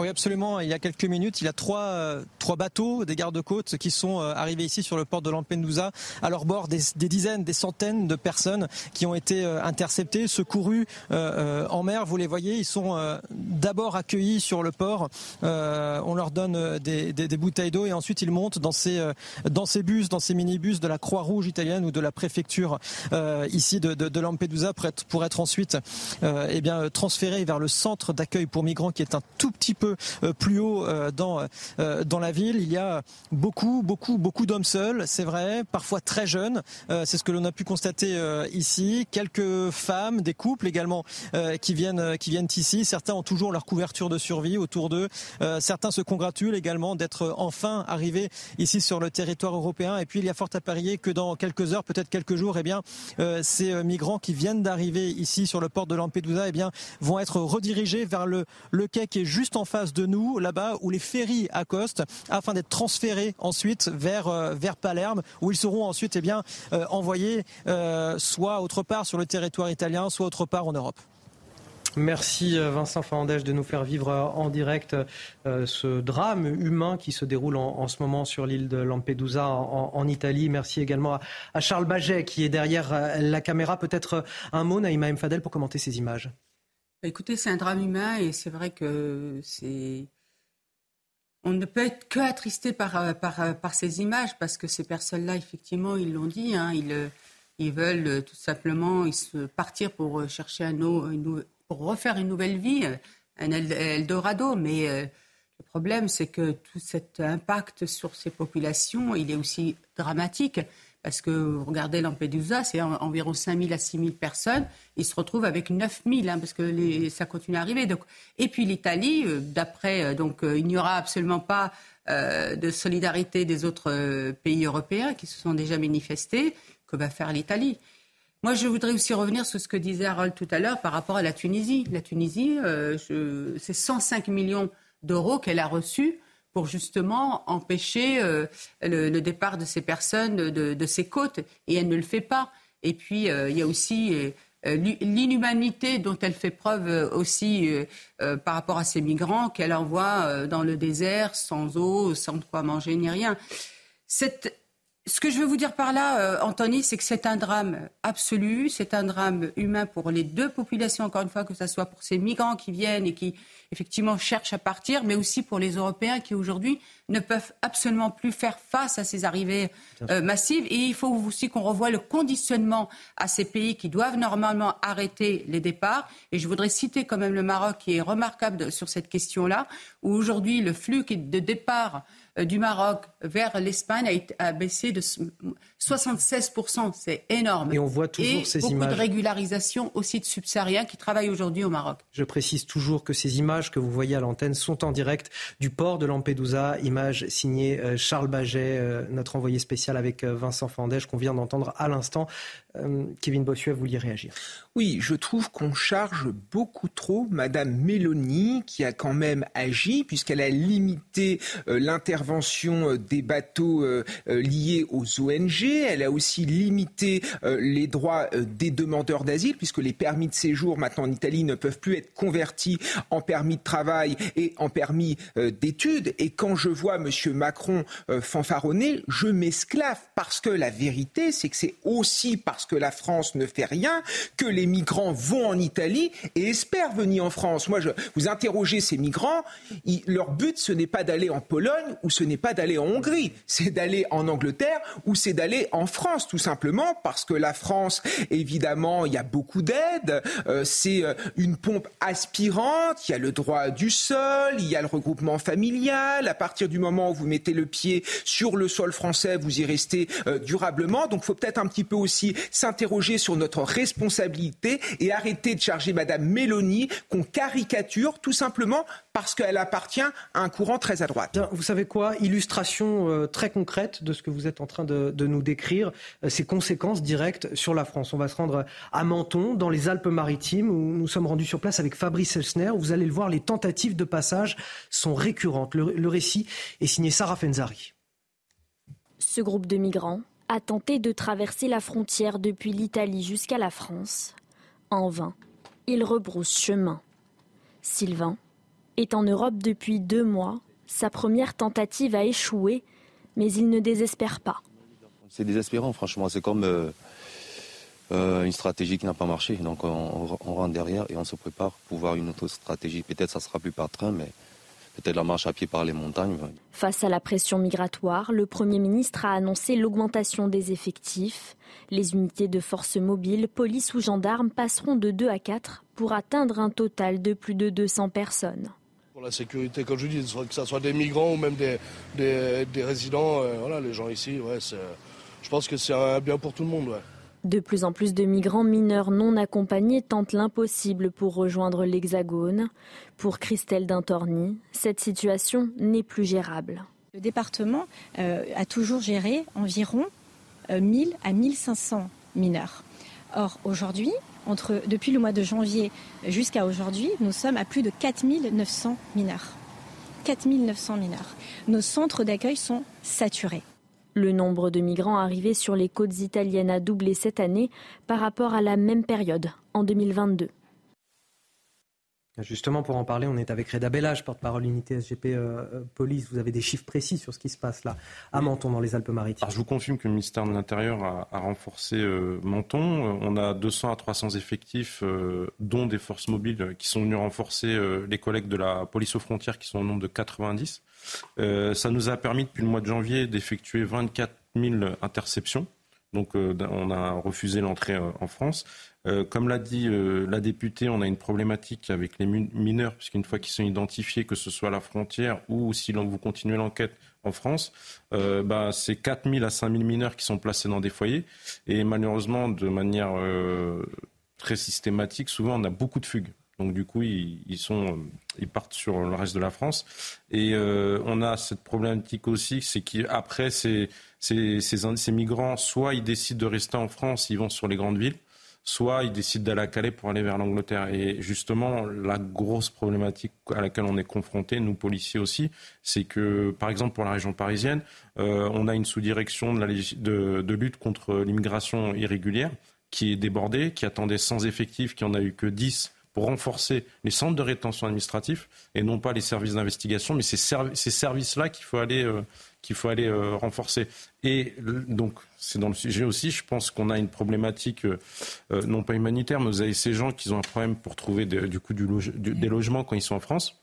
Speaker 18: Oui, absolument. Il y a quelques minutes, il y a trois, euh, trois bateaux des gardes-côtes qui sont euh, arrivés ici sur le port de Lampedusa. À leur bord, des, dizaines, des centaines de personnes qui ont été euh, interceptées, secourues en mer. Vous les voyez, ils sont d'abord accueillis sur le port. on leur donne des, des, bouteilles d'eau et ensuite ils montent dans ces, dans ces bus, dans ces minibus de la Croix-Rouge italienne ou de la préfecture ici de, de, Lampedusa pour être, pour être ensuite eh bien, transférés vers le centre d'accueil pour migrants qui est un tout petit peu euh, plus haut euh, dans, euh, dans la ville. Il y a beaucoup, beaucoup, beaucoup d'hommes seuls, c'est vrai, parfois très jeunes. C'est ce que l'on a pu constater ici. Quelques femmes, des couples également qui viennent, qui viennent ici. Certains ont toujours leur couverture de survie autour d'eux. Certains se congratulent également d'être enfin arrivés ici sur le territoire européen. Et puis il y a fort à parier que dans quelques heures, peut-être quelques jours, eh bien, ces migrants qui viennent d'arriver ici sur le port de Lampedusa, eh bien, vont être redirigés vers le, le quai qui est juste en face de nous, là-bas, où les ferries accostent, afin d'être transférés ensuite vers, euh, vers Palerme, où ils seront ensuite eh bien, euh, envoyés euh, soit autre part sur le territoire italien, soit autre part en Europe.
Speaker 1: Merci Vincent Fernandez de nous faire vivre en direct ce drame humain qui se déroule en, ce moment sur l'île de Lampedusa en, Italie. Merci également à, Charles Baget qui est derrière la caméra. Peut-être un mot, Naïma M. Fadel, pour commenter ces images.
Speaker 21: Bah, écoutez, c'est un drame humain et c'est vrai que c'est. On ne peut être que attristé par, euh, euh, par ces images parce que ces personnes-là, effectivement, ils l'ont dit, hein, ils, euh, ils veulent tout simplement ils se partir pour chercher un, pour refaire une nouvelle vie, un Eldorado. Mais le problème, c'est que tout cet impact sur ces populations, il est aussi dramatique. Parce que regardez Lampedusa, c'est environ 5 000 à 6 000 personnes. Ils se retrouvent avec 9 000 hein, parce que ça continue à arriver. Et puis l'Italie, euh, d'après, euh, donc euh, il n'y aura absolument pas de solidarité des autres pays européens qui se sont déjà manifestés. Que va faire l'Italie? Moi, je voudrais aussi revenir sur ce que disait Harold tout à l'heure par rapport à la Tunisie. La Tunisie, c'est 105 millions d'euros qu'elle a reçus pour justement empêcher euh, le, départ de ces personnes de, de, ces côtes. Et elle ne le fait pas. Et puis, euh, il y a aussi euh, l'inhumanité dont elle fait preuve aussi par rapport à ces migrants qu'elle envoie dans le désert sans eau, sans quoi manger ni rien. Cette, ce que je veux vous dire par là, Anthony, c'est que c'est un drame absolu, c'est un drame humain pour les deux populations, encore une fois, que ce soit pour ces migrants qui viennent et qui effectivement cherchent à partir, mais aussi pour les Européens qui aujourd'hui ne peuvent absolument plus faire face à ces arrivées euh, massives. Et il faut aussi qu'on revoie le conditionnement à ces pays qui doivent normalement arrêter les départs. Et je voudrais citer quand même le Maroc qui est remarquable sur cette question-là, où aujourd'hui le flux de départ du Maroc vers l'Espagne a, baissé de 76%. C'est énorme.
Speaker 1: Et on voit toujours ces
Speaker 21: beaucoup
Speaker 1: images.
Speaker 21: de régularisation aussi de subsahariens qui travaillent aujourd'hui au Maroc.
Speaker 1: Je précise toujours que ces images que vous voyez à l'antenne sont en direct du port de Lampedusa. Images signées euh, Charles Baget, euh, notre envoyé spécial avec euh, Vincent Fandège qu'on vient d'entendre à l'instant. Kevin Bossuet, vous vouliez réagir
Speaker 19: Oui, je trouve qu'on charge beaucoup trop Madame Mélanie, qui a quand même agi, puisqu'elle a limité l'intervention des bateaux liés aux ONG. Elle a aussi limité les droits des demandeurs d'asile, puisque les permis de séjour maintenant en Italie ne peuvent plus être convertis en permis de travail et en permis d'études. Et quand je vois M. Macron fanfaronner, je m'esclave, parce que la vérité, c'est que c'est aussi parce que la France ne fait rien que les migrants vont en Italie et espèrent venir en France. Moi, je, vous interrogez ces migrants, leur but, ce n'est pas d'aller en Pologne ou ce n'est pas d'aller en Hongrie, c'est d'aller en Angleterre ou c'est d'aller en France, tout simplement, parce que la France, évidemment, il y a beaucoup d'aide, euh, c'est euh, une pompe aspirante, il y a le droit du sol, il y a le regroupement familial, à partir du moment où vous mettez le pied sur le sol français, vous y restez euh, durablement. Donc, faut peut-être un petit peu aussi s'interroger sur notre responsabilité et arrêter de charger Madame Mélanie qu'on caricature tout simplement parce qu'elle appartient à un courant très à droite.
Speaker 1: vous savez quoi? Illustration euh, très concrète de ce que vous êtes en train de, nous décrire, euh, ces conséquences directes sur la France. On va se rendre à Menton, dans les Alpes-Maritimes, où nous sommes rendus sur place avec Fabrice Elsner. Vous allez le voir, les tentatives de passage sont récurrentes. Le, le récit est signé Sarah Fenzari.
Speaker 31: Ce groupe de migrants a tenté de traverser la frontière depuis l'Italie jusqu'à la France. En vain, il rebrousse chemin. Sylvain est en Europe depuis deux mois. Sa première tentative a échoué, mais il ne désespère pas.
Speaker 32: C'est désespérant, franchement. C'est comme euh, euh, une stratégie qui n'a pas marché. Donc on, on, rentre derrière et on se prépare pour voir une autre stratégie. Peut-être ça sera plus par train, mais peut-être la marche à pied par les montagnes.
Speaker 31: Face à la pression migratoire, le Premier ministre a annoncé l'augmentation des effectifs. Les unités de force mobile, police ou gendarmes passeront de 2 à 4 pour atteindre un total de plus de 200 personnes.
Speaker 33: Pour la sécurité, comme je dis, que ce soit des migrants ou même des, des, résidents, euh, voilà, les gens ici, ouais, je pense que c'est un bien pour tout le monde. Ouais.
Speaker 31: De plus en plus de migrants mineurs non accompagnés tentent l'impossible pour rejoindre l'Hexagone. Pour Christelle Dintorni, cette situation n'est plus gérable.
Speaker 34: Le département euh, a toujours géré environ 1000 euh, à 1500 mineurs. Or, aujourd'hui, depuis le mois de janvier jusqu'à aujourd'hui, nous sommes à plus de 4900 mineurs. 4900 mineurs. Nos centres d'accueil sont saturés.
Speaker 31: Le nombre de migrants arrivés sur les côtes italiennes a doublé cette année par rapport à la même période en 2022.
Speaker 1: Justement, pour en parler, on est avec Reda Bellage, porte-parole unité SGP euh, euh, Police. Vous avez des chiffres précis sur ce qui se passe là, à Menton, dans les Alpes-Maritimes.
Speaker 23: je vous confirme que le ministère de l'Intérieur a, renforcé euh, Menton. On a 200 à 300 effectifs, dont des forces mobiles, qui sont venus renforcer les collègues de la police aux frontières, qui sont au nombre de 90. Euh, ça nous a permis depuis le mois de janvier d'effectuer 24 000 interceptions. Donc on a refusé l'entrée en France. Comme l'a dit la députée, on a une problématique avec les mineurs, puisqu'une fois qu'ils sont identifiés, que ce soit à la frontière ou si vous continuez l'enquête en France, bah, c'est 4 000 à 5 000 mineurs qui sont placés dans des foyers. Et malheureusement, de manière très systématique, souvent on a beaucoup de fugues. Donc du coup, ils, partent sur le reste de la France. Et euh, on a cette problématique aussi, c'est qu'après, ces, migrants, soit ils décident de rester en France, ils vont sur les grandes villes, soit ils décident d'aller à Calais pour aller vers l'Angleterre. Et justement, la grosse problématique à laquelle on est confronté, nous policiers aussi, c'est que, par exemple, pour la région parisienne, euh, on a une sous-direction de, lutte contre l'immigration irrégulière qui est débordée, qui attendait sans effectifs, qui en a eu que 10 pour renforcer les centres de rétention administratifs et non pas les services d'investigation, mais c'est ces services-là qu'il faut aller, euh, qu'il faut aller euh, renforcer. Et donc, c'est dans le sujet aussi, je pense qu'on a une problématique, euh, non pas humanitaire, mais vous avez ces gens qui ont un problème pour trouver du coup des logements quand ils sont en France.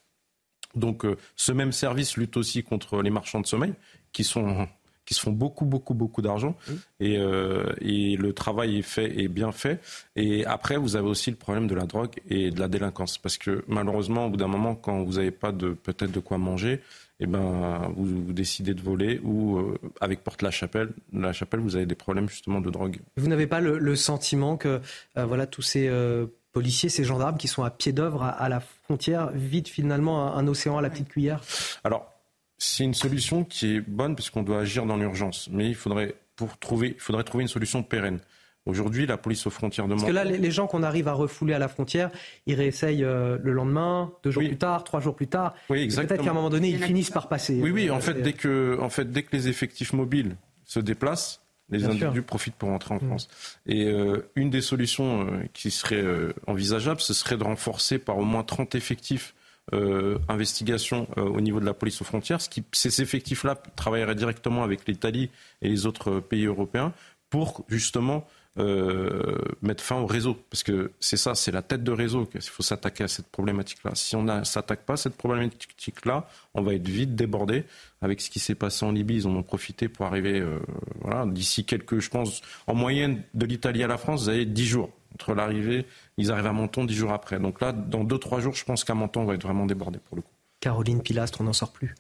Speaker 23: Donc, ce même service lutte aussi contre les marchands de sommeil, qui sont qui se font beaucoup, beaucoup, beaucoup d'argent. Et, euh, et, le travail est fait, est bien fait. Et après, vous avez aussi le problème de la drogue et de la délinquance. Parce que malheureusement, au bout d'un moment, quand vous n'avez pas de peut-être de quoi manger, eh ben, vous, décidez de voler ou euh, avec Porte-la-Chapelle, la Chapelle, vous avez des problèmes justement de drogue.
Speaker 1: Vous n'avez pas le, sentiment que euh, voilà tous ces euh, policiers, ces gendarmes qui sont à pied d'œuvre à, la frontière vident finalement un, océan à la petite cuillère?
Speaker 23: Alors, c'est une solution qui est bonne parce qu'on doit agir dans l'urgence, mais il faudrait pour trouver, il faudrait trouver une solution pérenne. Aujourd'hui, la police aux frontières de
Speaker 1: Parce que là, les gens qu'on arrive à refouler à la frontière, ils réessayent euh, le lendemain, deux jours plus tard, trois jours plus tard.
Speaker 23: Oui, exactement.
Speaker 1: Peut-être qu'à un moment donné, ils finissent par passer.
Speaker 23: Oui, oui. En fait, dès que, en fait, dès que les effectifs mobiles se déplacent, les individus profitent pour rentrer en mm. France. Et euh, une des solutions euh, qui serait envisageable, ce serait de renforcer par au moins 30 effectifs euh, investigation au niveau de la police aux frontières. Ce qui, ces effectifs-là travailleraient directement avec l'Italie et les autres pays européens pour justement euh, mettre fin au réseau. Parce que c'est ça, c'est la tête de réseau qu'il faut s'attaquer à cette problématique-là. Si on ne s'attaque pas à cette problématique-là, on va être vite débordé. Avec ce qui s'est passé en Libye, ils en ont profité pour arriver, euh, voilà, d'ici quelques, je pense, en moyenne de l'Italie à la France, vous avez 10 jours. Entre l'arrivée, ils arrivent à Menton 10 jours après. Donc là, dans 2-3 jours, je pense qu'à Menton, on va être vraiment débordé pour le coup.
Speaker 1: Caroline Pilastre, on n'en sort plus.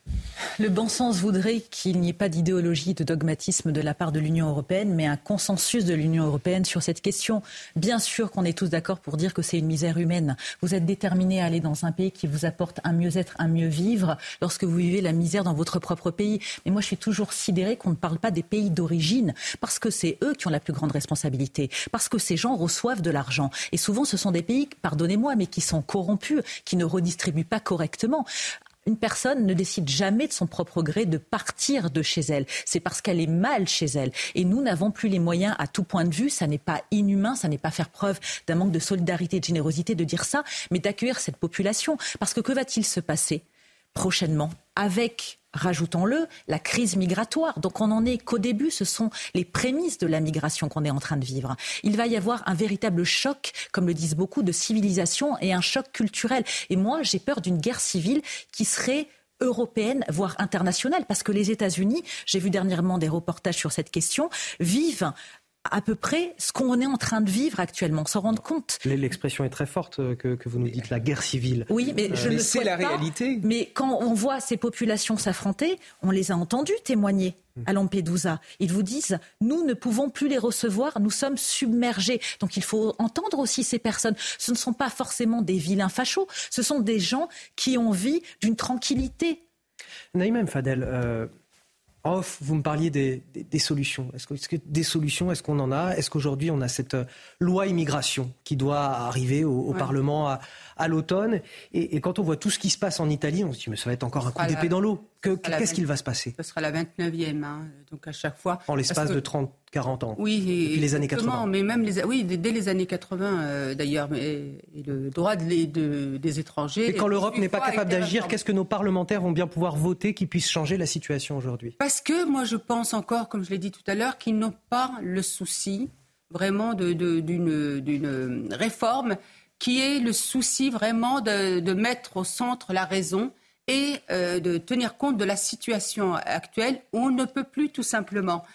Speaker 17: Le bon sens voudrait qu'il n'y ait pas d'idéologie, de dogmatisme de la part de l'Union européenne, mais un consensus de l'Union européenne sur cette question. Bien sûr qu'on est tous d'accord pour dire que c'est une misère humaine. Vous êtes déterminés à aller dans un pays qui vous apporte un mieux-être, un mieux vivre, lorsque vous vivez la misère dans votre propre pays. Mais moi, je suis toujours sidérée qu'on ne parle pas des pays d'origine, parce que c'est eux qui ont la plus grande responsabilité, parce que ces gens reçoivent de l'argent. Et souvent, ce sont des pays, pardonnez-moi, mais qui sont corrompus, qui ne redistribuent pas correctement une personne ne décide jamais de son propre gré de partir de chez elle. C'est parce qu'elle est mal chez elle. Et nous n'avons plus les moyens à tout point de vue. Ça n'est pas inhumain, ça n'est pas faire preuve d'un manque de solidarité et de générosité de dire ça, mais d'accueillir cette population. Parce que que va-t-il se passer? Prochainement avec rajoutons-le, la crise migratoire. Donc on n'en est qu'au début, ce sont les prémices de la migration qu'on est en train de vivre. Il va y avoir un véritable choc, comme le disent beaucoup, de civilisation et un choc culturel. Et moi, j'ai peur d'une guerre civile qui serait européenne, voire internationale, parce que les États-Unis, j'ai vu dernièrement des reportages sur cette question, vivent à peu près ce qu'on est en train de vivre actuellement, s'en rendre compte.
Speaker 1: L'expression est très forte euh, que, vous nous dites, la guerre civile.
Speaker 17: Oui, mais je ne
Speaker 19: sais la réalité.
Speaker 17: Mais quand on voit ces populations s'affronter, on les a entendues témoigner à Lampedusa. Ils vous disent, nous ne pouvons plus les recevoir, nous sommes submergés. Donc il faut entendre aussi ces personnes. Ce ne sont pas forcément des vilains fachos, ce sont des gens qui ont envie d'une tranquillité.
Speaker 1: Naïm Fadel, euh, vous me parliez des, solutions. Est-ce que, des solutions, est-ce qu'on en a? Est-ce qu'aujourd'hui on a cette euh, loi immigration qui doit arriver au, Parlement à, l'automne? Et, quand on voit tout ce qui se passe en Italie, on se dit mais ça va être encore un coup d'épée dans l'eau. Qu'est-ce qu'il va se passer
Speaker 21: Ce sera la 29e, hein, donc à chaque fois.
Speaker 1: En l'espace de 30, 40 ans.
Speaker 21: Oui,
Speaker 1: et, depuis les années 80.
Speaker 21: Mais même les, oui, dès les années 80 euh, d'ailleurs, et le droit de, des étrangers.
Speaker 1: Et quand l'Europe n'est pas capable d'agir, qu'est-ce que nos parlementaires vont bien pouvoir voter qui puisse changer la situation aujourd'hui?
Speaker 21: Parce que moi, je pense encore, comme je l'ai dit tout à l'heure, qu'ils n'ont pas le souci vraiment d'une réforme qui est le souci vraiment de mettre au centre la raison et euh, de tenir compte de la situation actuelle où on ne peut plus tout simplement.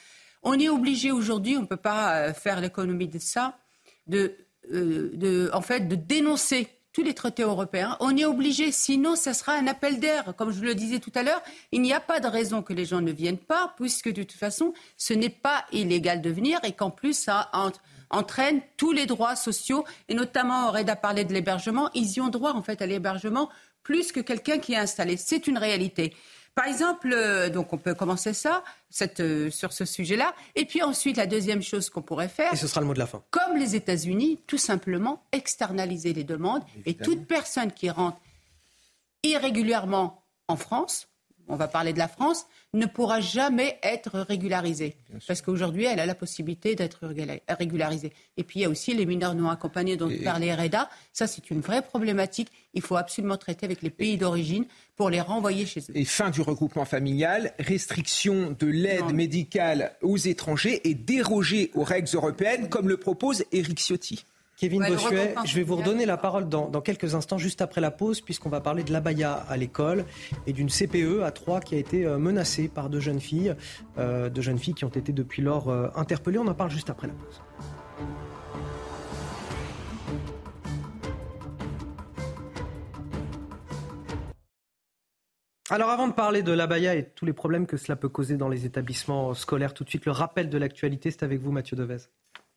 Speaker 21: On est obligé aujourd'hui, on ne peut pas euh, faire l'économie de ça, de, euh, de, en fait, de dénoncer tous les traités européens. On est obligé, sinon ce sera un appel d'air. Comme je le disais tout à l'heure, il n'y a pas de raison que les gens ne viennent pas, puisque de toute façon, ce n'est pas illégal de venir et qu'en plus, ça entraîne tous les droits sociaux, et notamment, Reda parlé de l'hébergement, ils y ont droit en fait à l'hébergement plus que quelqu'un qui est installé. C'est une réalité. Par exemple, euh, donc on peut commencer ça euh, sur ce sujet-là. Et puis ensuite, la deuxième chose qu'on pourrait faire.
Speaker 1: Et ce sera le mot de la fin.
Speaker 21: Comme les États-Unis, tout simplement externaliser les demandes. Et toute personne qui rentre irrégulièrement en France, on va parler de la France, ne pourra jamais être régularisée. Parce qu'aujourd'hui, elle a la possibilité d'être régularisée. Et puis, il y a aussi les mineurs non accompagnés dont parlait Reda. Ça, c'est une vraie problématique. Il faut absolument traiter avec les pays d'origine pour les renvoyer chez eux.
Speaker 19: Et fin du regroupement familial, restriction de l'aide médicale aux étrangers et déroger aux règles européennes, comme le propose Éric Ciotti.
Speaker 1: Kevin Bossuet, je vais vous redonner la parole dans, quelques instants, juste après la pause, puisqu'on va parler de l'abaya à l'école et d'une CPE à Troyes qui a été euh, menacée par deux jeunes filles, euh, deux jeunes filles qui ont été depuis lors euh, interpellées. On en parle juste après la pause. Alors avant de parler de l'abaya et tous les problèmes que cela peut causer dans les établissements scolaires, tout de suite le rappel de l'actualité, c'est avec vous Mathieu Devez.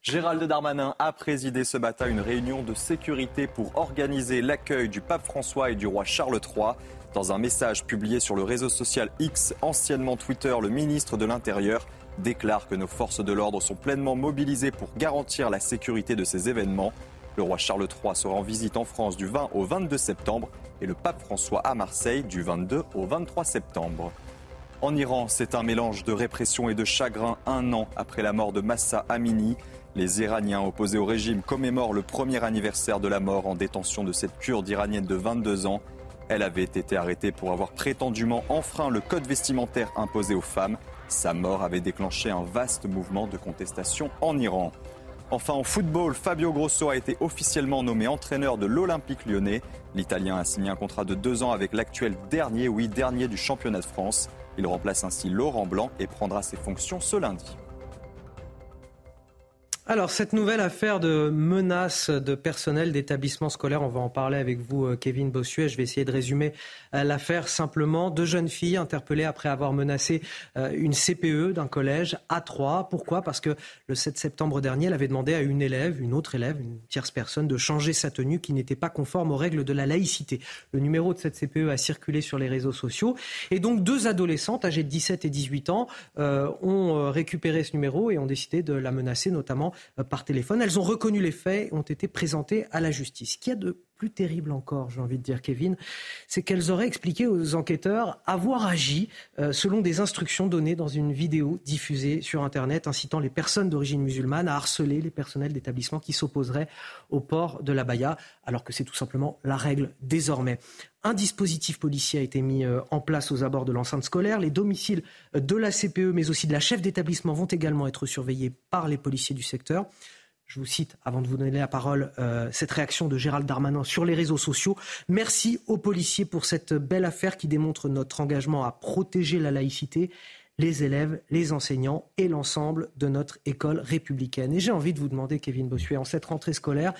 Speaker 2: Gérald Darmanin a présidé ce matin une réunion de sécurité pour organiser l'accueil du pape François et du roi Charles III. Dans un message publié sur le réseau social X, anciennement Twitter, le ministre de l'Intérieur déclare que nos forces de l'ordre sont pleinement mobilisées pour garantir la sécurité de ces événements. Le roi Charles III sera en visite en France du 20 au 22 septembre et le pape François à Marseille du 22 au 23 septembre. En Iran, c'est un mélange de répression et de chagrin un an après la mort de Massa Amini. Les Iraniens opposés au régime commémorent le premier anniversaire de la mort en détention de cette kurde iranienne de 22 ans. Elle avait été arrêtée pour avoir prétendument enfreint le code vestimentaire imposé aux femmes. Sa mort avait déclenché un vaste mouvement de contestation en Iran. Enfin, en football, Fabio Grosso a été officiellement nommé entraîneur de l'Olympique lyonnais. L'Italien a signé un contrat de deux ans avec l'actuel dernier, oui, dernier du championnat de France. Il remplace ainsi Laurent Blanc et prendra ses fonctions ce lundi.
Speaker 1: Alors, cette nouvelle affaire de menaces de personnel d'établissements scolaires, on va en parler avec vous, euh, Kevin Bossuet. Je vais essayer de résumer euh, l'affaire simplement. Deux jeunes filles interpellées après avoir menacé euh, une CPE d'un collège à Troyes. Pourquoi? Parce que le 7 septembre dernier, elle avait demandé à une élève, une autre élève, une tierce personne, de changer sa tenue qui n'était pas conforme aux règles de la laïcité. Le numéro de cette CPE a circulé sur les réseaux sociaux. Et donc, deux adolescentes âgées de 17 et 18 ans ont récupéré ce numéro et ont décidé de la menacer, notamment euh, par téléphone. Elles ont reconnu les faits et ont été présentées à la justice. Ce qu'il y a de plus terrible encore, j'ai envie de dire, Kevin, c'est qu'elles auraient expliqué aux enquêteurs avoir agi euh, selon des instructions données dans une vidéo diffusée sur Internet incitant les personnes d'origine musulmane à harceler les personnels d'établissements qui s'opposeraient au port de la baya, alors que c'est tout simplement la règle désormais. Un dispositif policier a été mis euh, en place aux abords de l'enceinte scolaire. Les domiciles de la CPE, mais aussi de la chef d'établissement, vont également être surveillés par les policiers du secteur. Je vous cite, avant de vous donner la parole, euh, cette réaction de Gérald Darmanin sur les réseaux sociaux. Merci aux policiers pour cette belle affaire qui démontre notre engagement à protéger la laïcité, les élèves, les enseignants et l'ensemble de notre école républicaine. Et j'ai envie de vous demander, Kevin Bossuet, en cette rentrée scolaire,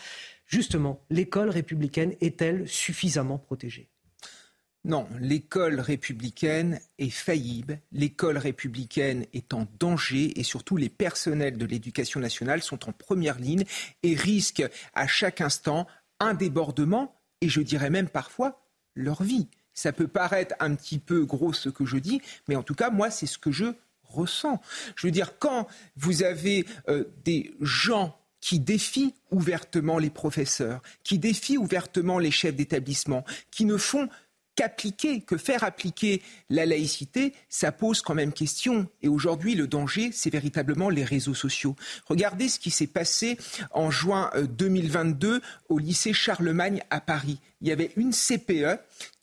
Speaker 1: justement, l'école républicaine est-elle suffisamment protégée?
Speaker 19: Non, l'école républicaine est faillible, l'école républicaine est en danger et surtout les personnels de l'éducation nationale sont en première ligne et risquent à chaque instant un débordement et je dirais même parfois leur vie. Ça peut paraître un petit peu gros ce que je dis, mais en tout cas, moi, c'est ce que je ressens. Je veux dire, quand vous avez euh, des gens qui défient ouvertement les professeurs, qui défient ouvertement les chefs d'établissement, qui ne font qu'appliquer, que faire appliquer la laïcité, ça pose quand même question. Et aujourd'hui, le danger, c'est véritablement les réseaux sociaux. Regardez ce qui s'est passé en juin 2022 euh, au lycée Charlemagne à Paris. Il y avait une CPE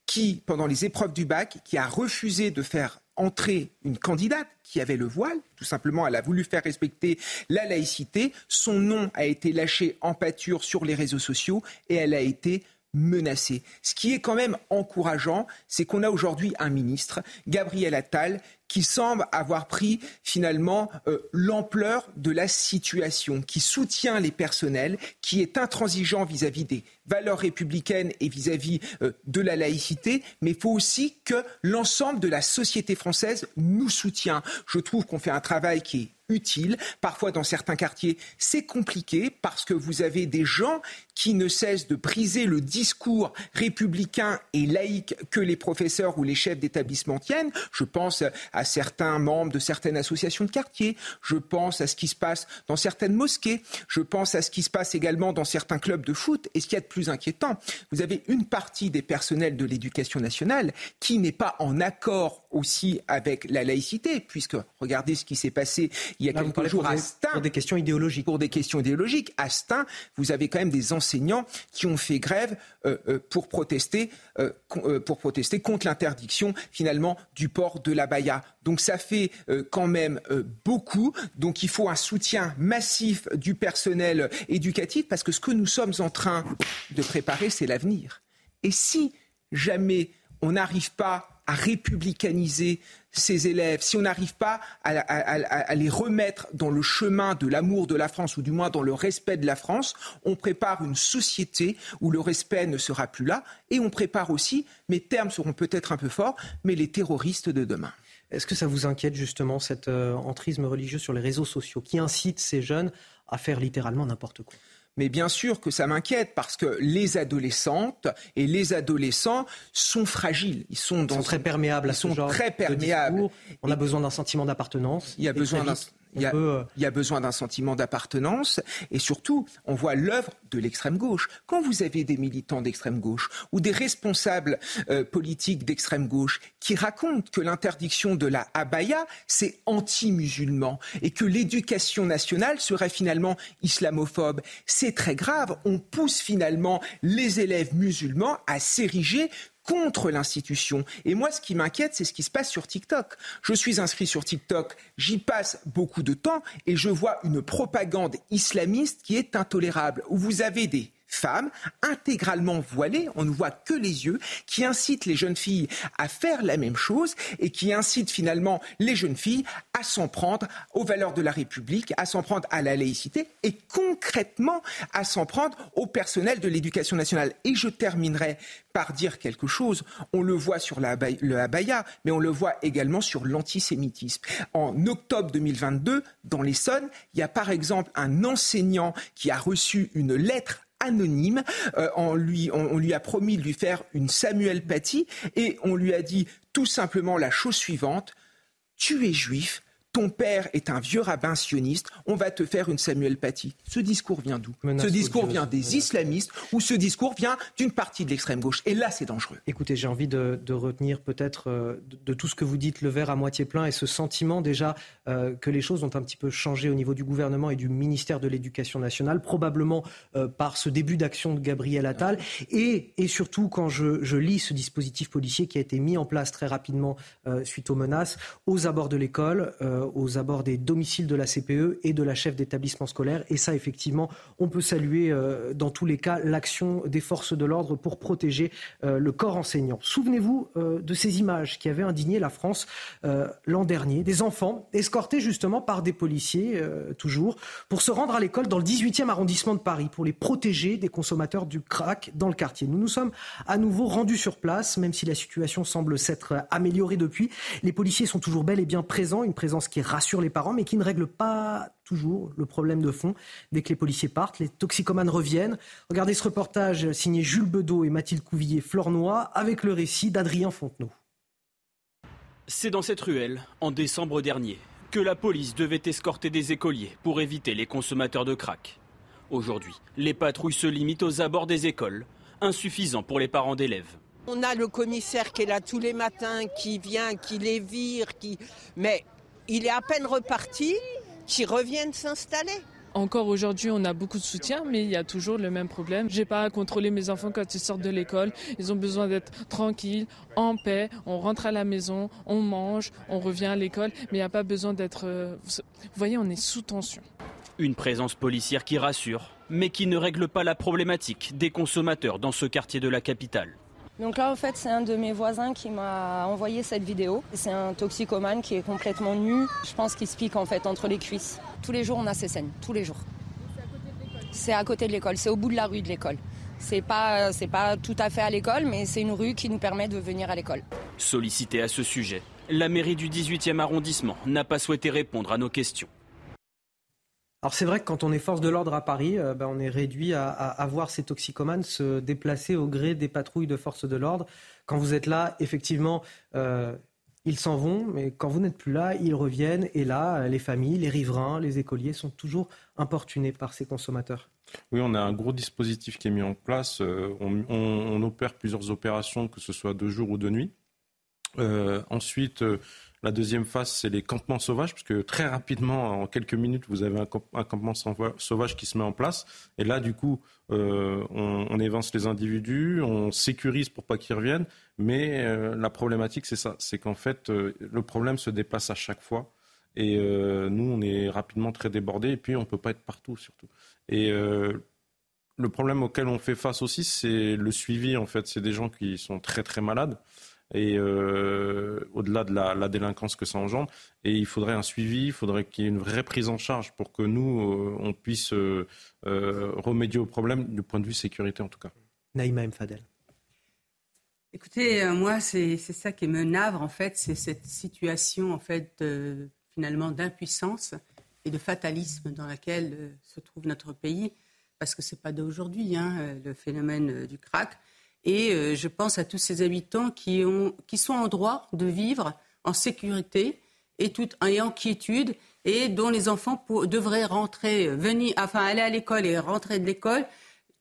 Speaker 19: qui, pendant les épreuves du bac, qui a refusé de faire entrer une candidate qui avait le voile, tout simplement elle a voulu faire respecter la laïcité, son nom a été lâché en pâture sur les réseaux sociaux et elle a été menacée. Ce qui est quand même encourageant, c'est qu'on a aujourd'hui un ministre, Gabriel Attal, qui semble avoir pris finalement euh, l'ampleur de la situation, qui soutient les personnels, qui est intransigeant vis-à-vis des valeurs républicaines et vis-à-vis euh, de la laïcité, mais il faut aussi que l'ensemble de la société française nous soutienne. Je trouve qu'on fait un travail qui est utile. Parfois, dans certains quartiers, c'est compliqué parce que vous avez des gens qui ne cessent de briser le discours républicain et laïque que les professeurs ou les chefs d'établissement tiennent. Je pense à certains membres de certaines associations de quartier. Je pense à ce qui se passe dans certaines mosquées. Je pense à ce qui se passe également dans certains clubs de foot. Et ce qui est de plus inquiétant, vous avez une partie des personnels de l'éducation nationale qui n'est pas en accord aussi avec la laïcité, puisque regardez ce qui s'est passé il y a quelques jours à Stein.
Speaker 1: Pour des questions idéologiques.
Speaker 19: Pour des questions idéologiques. À Stein, vous avez quand même des enseignants qui ont fait grève euh, euh, pour, protester, euh, pour protester contre l'interdiction finalement du port de la baya. Donc ça fait quand même beaucoup. Donc il faut un soutien massif du personnel éducatif parce que ce que nous sommes en train de préparer, c'est l'avenir. Et si jamais on n'arrive pas à républicaniser ces élèves, si on n'arrive pas à, les remettre dans le chemin de l'amour de la France, ou du moins dans le respect de la France, on prépare une société où le respect ne sera plus là, et on prépare aussi, mes termes seront peut-être un peu forts, mais les terroristes de demain.
Speaker 1: Est-ce que ça vous inquiète justement cet euh, entrisme religieux sur les réseaux sociaux qui incite ces jeunes à faire littéralement n'importe quoi?
Speaker 19: Mais bien sûr que ça m'inquiète parce que les adolescentes et les adolescents sont fragiles.
Speaker 1: Ils sont, très perméables à ce
Speaker 19: sont
Speaker 1: genre
Speaker 19: très perméables.
Speaker 1: On a besoin d'un sentiment d'appartenance.
Speaker 19: Il y a besoin d'un euh, il y, a, besoin d'un sentiment d'appartenance et surtout, on voit l'œuvre de l'extrême gauche. Quand vous avez des militants d'extrême gauche ou des responsables euh, politiques d'extrême gauche qui racontent que l'interdiction de la abaya, c'est anti-musulman et que l'éducation nationale serait finalement islamophobe, c'est très grave. On pousse finalement les élèves musulmans à s'ériger contre l'institution. Et moi, ce qui m'inquiète, c'est ce qui se passe sur TikTok. Je suis inscrit sur TikTok, j'y passe beaucoup de temps et je vois une propagande islamiste qui est intolérable, vous avez des femmes intégralement voilées, on ne voit que les yeux, qui incitent les jeunes filles à faire la même chose et qui incitent finalement les jeunes filles à s'en prendre aux valeurs de la République, à s'en prendre à la laïcité et concrètement à s'en prendre au personnel de l'éducation nationale. Et je terminerai par dire quelque chose. On le voit sur le abaya, mais on le voit également sur l'antisémitisme. En octobre 2022, dans l'Essonne, il y a par exemple un enseignant qui a reçu une lettre anonyme. Euh, on, lui, on, lui a promis de lui faire une Samuel Paty et on lui a dit tout simplement la chose suivante tu es juif, ton père est un vieux rabbin sioniste, on va te faire une Samuel Paty. Ce discours vient d'où? Ce discours vient des islamistes ou ce discours vient d'une partie de l'extrême gauche. Et là, c'est dangereux.
Speaker 1: Écoutez, j'ai envie de, retenir peut-être euh, de, tout ce que vous dites, le verre à moitié plein et ce sentiment déjà euh, que les choses ont un petit peu changé au niveau du gouvernement et du ministère de l'Éducation nationale, probablement euh, par ce début d'action de Gabriel Attal. Et, et surtout, quand je, je, lis ce dispositif policier qui a été mis en place très rapidement suite aux menaces, aux abords de l'école, aux abords des domiciles de la CPE et de la chef d'établissement scolaire. Et ça, effectivement, on peut saluer euh, dans tous les cas l'action des forces de l'ordre pour protéger euh, le corps enseignant. Souvenez-vous de ces images qui avaient indigné la France l'an dernier, des enfants escortés justement par des policiers, toujours, pour se rendre à l'école dans le 18e arrondissement de Paris, pour les protéger des consommateurs du crack dans le quartier. Nous nous sommes à nouveau rendus sur place, même si la situation semble s'être améliorée depuis. Les policiers sont toujours bel et bien présents, une présence qui rassure les parents, mais qui ne règle pas toujours le problème de fond. Dès que les policiers partent, les toxicomanes reviennent. Regardez ce reportage signé Jules Bedeau et Mathilde Couvillier, Flornois, avec le récit d'Adrien Fontenot.
Speaker 10: C'est dans cette ruelle, en décembre dernier, que la police devait escorter des écoliers pour éviter les consommateurs de crack. Aujourd'hui, les patrouilles se limitent aux abords des écoles, insuffisant pour les parents d'élèves.
Speaker 35: On a le commissaire qui est là tous les matins, qui vient, qui les vire, qui... mais il est à peine reparti, qui reviennent s'installer.
Speaker 36: Encore aujourd'hui, on a beaucoup de soutien, mais il y a toujours le même problème. J'ai pas à contrôler mes enfants quand ils sortent de l'école. Ils ont besoin d'être tranquilles, en paix. On rentre à la maison, on mange, on revient à l'école, mais il n'y a pas besoin d'être. Euh, vous voyez, on est sous tension.
Speaker 10: Une présence policière qui rassure, mais qui ne règle pas la problématique des consommateurs dans ce quartier de la capitale.
Speaker 37: Donc là, en fait, c'est un de mes voisins qui m'a envoyé cette vidéo. C'est un toxicomane qui est complètement nu. Je pense qu'il se pique en fait entre les cuisses. Tous les jours, on a ces scènes. Tous les jours. C'est à côté de l'école. C'est au bout de la rue de l'école. C'est pas, pas tout à fait à l'école, mais c'est une rue qui nous permet de venir à l'école.
Speaker 10: Sollicité à ce sujet, la mairie du 18e arrondissement n'a pas souhaité répondre à nos questions.
Speaker 1: Alors c'est vrai que quand on est force de l'ordre à Paris, euh, ben, on est réduit à, voir ces toxicomanes se déplacer au gré des patrouilles de force de l'ordre. Quand vous êtes là, effectivement, euh, ils s'en vont, mais quand vous n'êtes plus là, ils reviennent. Et là, les familles, les riverains, les écoliers sont toujours importunés par ces consommateurs.
Speaker 23: Oui, on a un gros dispositif qui est mis en place. Euh, on, on, opère plusieurs opérations, que ce soit de jour ou de nuit. ensuite, la deuxième phase, c'est les campements sauvages, parce que très rapidement, en quelques minutes, vous avez un, campement sauvage qui se met en place. Et là, du coup, euh, on, évance les individus, on sécurise pour pas qu'ils reviennent. Mais euh, la problématique, c'est ça, c'est qu'en fait, euh, le problème se déplace à chaque fois. Et nous, on est rapidement très débordés, et puis on peut pas être partout, surtout. Et le problème auquel on fait face aussi, c'est le suivi. En fait, c'est des gens qui sont très très malades. Et au-delà de la, délinquance que ça engendre. Et il faudrait un suivi, il faudrait qu'il y ait une vraie prise en charge pour que nous, on puisse remédier au problème du point de vue sécurité en tout cas.
Speaker 1: Naïma M. Fadel.
Speaker 21: Écoutez, moi, c'est ça qui me navre, en fait, c'est cette situation, en fait, finalement, d'impuissance et de fatalisme dans laquelle euh, se trouve notre pays, parce que ce n'est pas d'aujourd'hui, hein, euh, le phénomène euh, du crack. Et je pense à tous ces habitants qui, ont, qui sont en droit de vivre en sécurité et en quiétude et dont les enfants devraient rentrer, venir, enfin aller à l'école et rentrer de l'école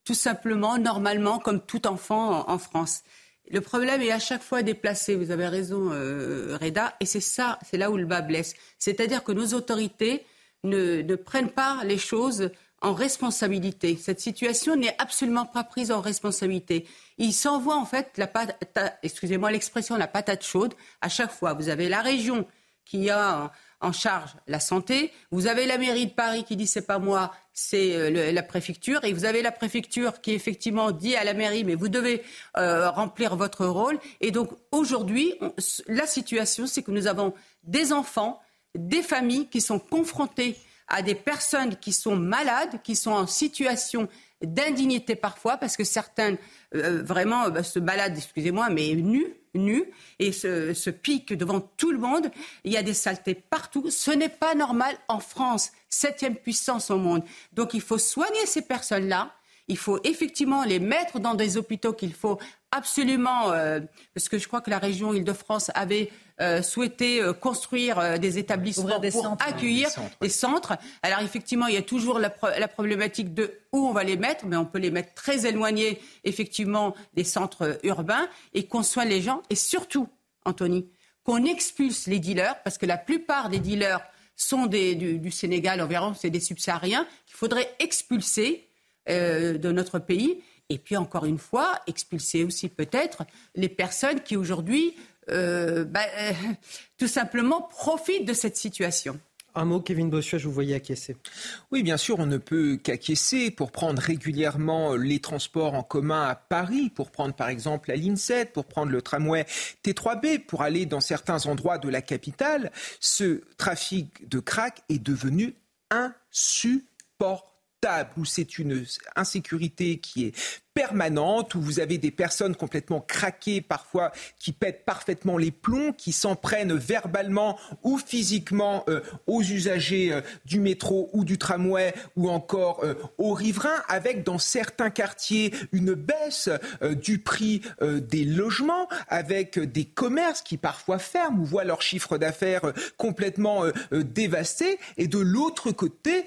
Speaker 21: tout simplement, normalement, comme tout enfant en, France. Le problème est à chaque fois déplacé, vous avez raison, Reda, et c'est ça, c'est là où le bas blesse. C'est-à-dire que nos autorités ne, prennent pas les choses en responsabilité. Cette situation n'est absolument pas prise en responsabilité. Ils s'envoient en fait la patate, excusez-moi l'expression, la patate chaude à chaque fois. Vous avez la région qui a en charge la santé, vous avez la mairie de Paris qui dit c'est pas moi, c'est euh, la préfecture, et vous avez la préfecture qui effectivement dit à la mairie mais vous devez euh, remplir votre rôle. Et donc aujourd'hui, la situation c'est que nous avons des enfants des familles qui sont confrontées à des personnes qui sont malades, qui sont en situation d'indignité parfois, parce que certains euh, vraiment bah, se baladent, excusez-moi, mais nus, nus, et se, se piquent devant tout le monde. Il y a des saletés partout. Ce n'est pas normal en France, septième puissance au monde. Donc il faut soigner ces personnes-là. Il faut effectivement les mettre dans des hôpitaux qu'il faut absolument, euh, parce que je crois que la région Île-de-France avait euh, souhaité euh, construire des établissements pour accueillir des centres. Alors effectivement, il y a toujours la, problématique de où on va les mettre, mais on peut les mettre très éloignés effectivement des centres urbains et qu'on soigne les gens et surtout, Anthony, qu'on expulse les dealers, parce que la plupart des dealers sont des, du, Sénégal, environ, c'est des subsahariens, qu'il faudrait expulser de notre pays et puis, encore une fois, expulser aussi peut-être les personnes qui aujourd'hui, euh, bah, euh, tout simplement, profitent de cette situation.
Speaker 1: Un mot, Kevin Bossuet, je vous voyais acquiescer.
Speaker 19: Oui, bien sûr, on ne peut qu'acquiescer pour prendre régulièrement les transports en commun à Paris, pour prendre par exemple la ligne 7, pour prendre le tramway T3B, pour aller dans certains endroits de la capitale. Ce trafic de crack est devenu insupportable où c'est une insécurité qui est permanente, où vous avez des personnes complètement craquées parfois, qui pètent parfaitement les plombs, qui s'en prennent verbalement ou physiquement euh, aux usagers euh, du métro ou du tramway ou encore euh, aux riverains, avec dans certains quartiers une baisse du prix des logements, avec des commerces qui parfois ferment ou voient leur chiffre d'affaires complètement dévasté. Et de l'autre côté,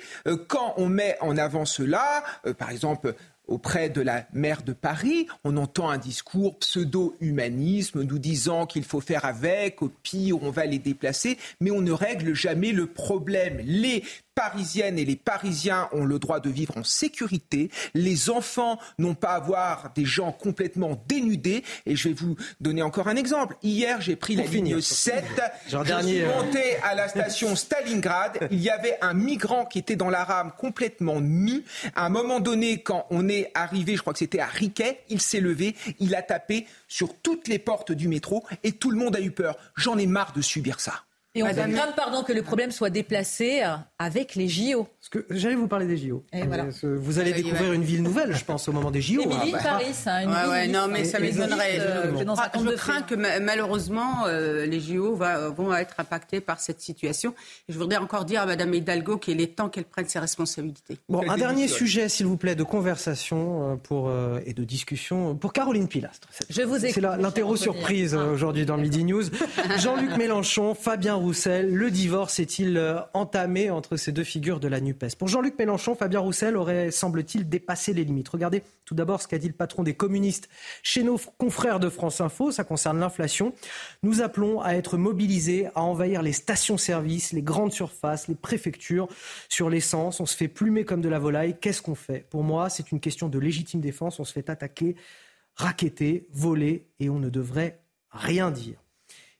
Speaker 19: quand on met en avant cela, par exemple, auprès de la maire de Paris, on entend un discours pseudo-humanisme nous disant qu'il faut faire avec, au pire on va les déplacer, mais on ne règle jamais le problème. Les Parisiennes et les Parisiens ont le droit de vivre en sécurité. Les enfants n'ont pas à voir des gens complètement dénudés. Et je vais vous donner encore un exemple. Hier, j'ai pris la ligne 7. je suis euh, monté à la station Stalingrad. Il y avait un migrant qui était dans la rame complètement nu. À un moment donné, quand on est arrivé, je crois que c'était à Riquet, il s'est levé, il a tapé sur toutes les portes du métro et tout le monde a eu peur. J'en ai marre de subir ça.
Speaker 38: Et on Madame... craint, pardon, que le problème soit déplacé euh, avec les JO.
Speaker 1: Que j'allais vous parler des JO. Vous allez découvrir une ville nouvelle, je pense, au moment des JO.
Speaker 38: Émilie, ah, bah. Paris,
Speaker 21: ça. Une ouais, non, mais ça m'étonnerait. je, crains que malheureusement euh, les JO vont être impactés par cette situation. je voudrais encore dire à Madame Hidalgo qu'il est temps qu'elle prenne ses responsabilités.
Speaker 1: Bon, un dernier sujet, s'il vous plaît, de conversation euh, pour, et de discussion pour Caroline Pilastre.
Speaker 38: Je vous
Speaker 1: C'est l'interro surprise aujourd'hui dans Midi News. Jean-Luc Mélenchon, Fabien Roussel, le divorce est-il euh, entamé entre ces deux figures de la Pour Jean-Luc Mélenchon, Fabien Roussel aurait, semble-t-il, dépassé les limites. Regardez tout d'abord ce qu'a dit le patron des communistes chez nos confrères de France Info, ça concerne l'inflation. Nous appelons à être mobilisés, à envahir les stations-service, les grandes surfaces, les préfectures sur l'essence. On se fait plumer comme de la volaille. Qu'est-ce qu'on fait? Pour moi, c'est une question de légitime défense. On se fait attaquer, raqueter, voler et on ne devrait rien dire.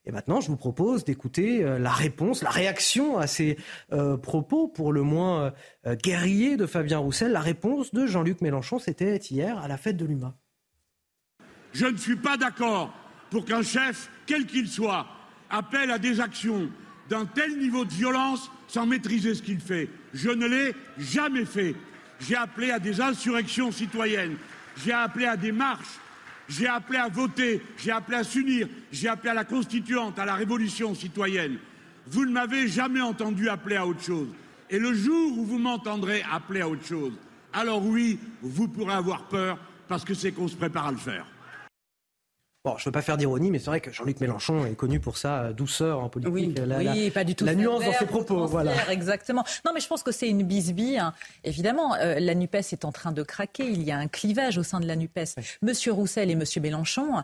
Speaker 1: Et maintenant, je vous propose d'écouter euh, la réponse, la réaction à ces euh, propos, pour le moins euh, guerriers de Fabien Roussel. La réponse de Jean-Luc Mélenchon, c'était hier à la fête de l'UMA.
Speaker 39: Je ne suis pas d'accord pour qu'un chef, quel qu'il soit, appelle à des actions d'un tel niveau de violence sans maîtriser ce qu'il fait. Je ne l'ai jamais fait. J'ai appelé à des insurrections citoyennes, j'ai appelé à des marches, j'ai appelé à voter, j'ai appelé à s'unir, j'ai appelé à la constituante, à la révolution citoyenne. Vous ne m'avez jamais entendu appeler à autre chose. Et le jour où vous m'entendrez appeler à autre chose, alors oui, vous pourrez avoir peur parce que c'est qu'on se prépare à le faire.
Speaker 1: Bon, je ne veux pas faire d'ironie, mais c'est vrai que Jean-Luc Mélenchon est connu pour sa douceur en politique.
Speaker 17: Oui, la, pas du tout.
Speaker 1: La nuance dans ses propos, voilà.
Speaker 17: Exactement. Non, mais je pense que c'est une bisbille. Hein. Évidemment, euh, la Nupes est en train de craquer. Il y a un clivage au sein de la Nupes. Monsieur Roussel et Monsieur Mélenchon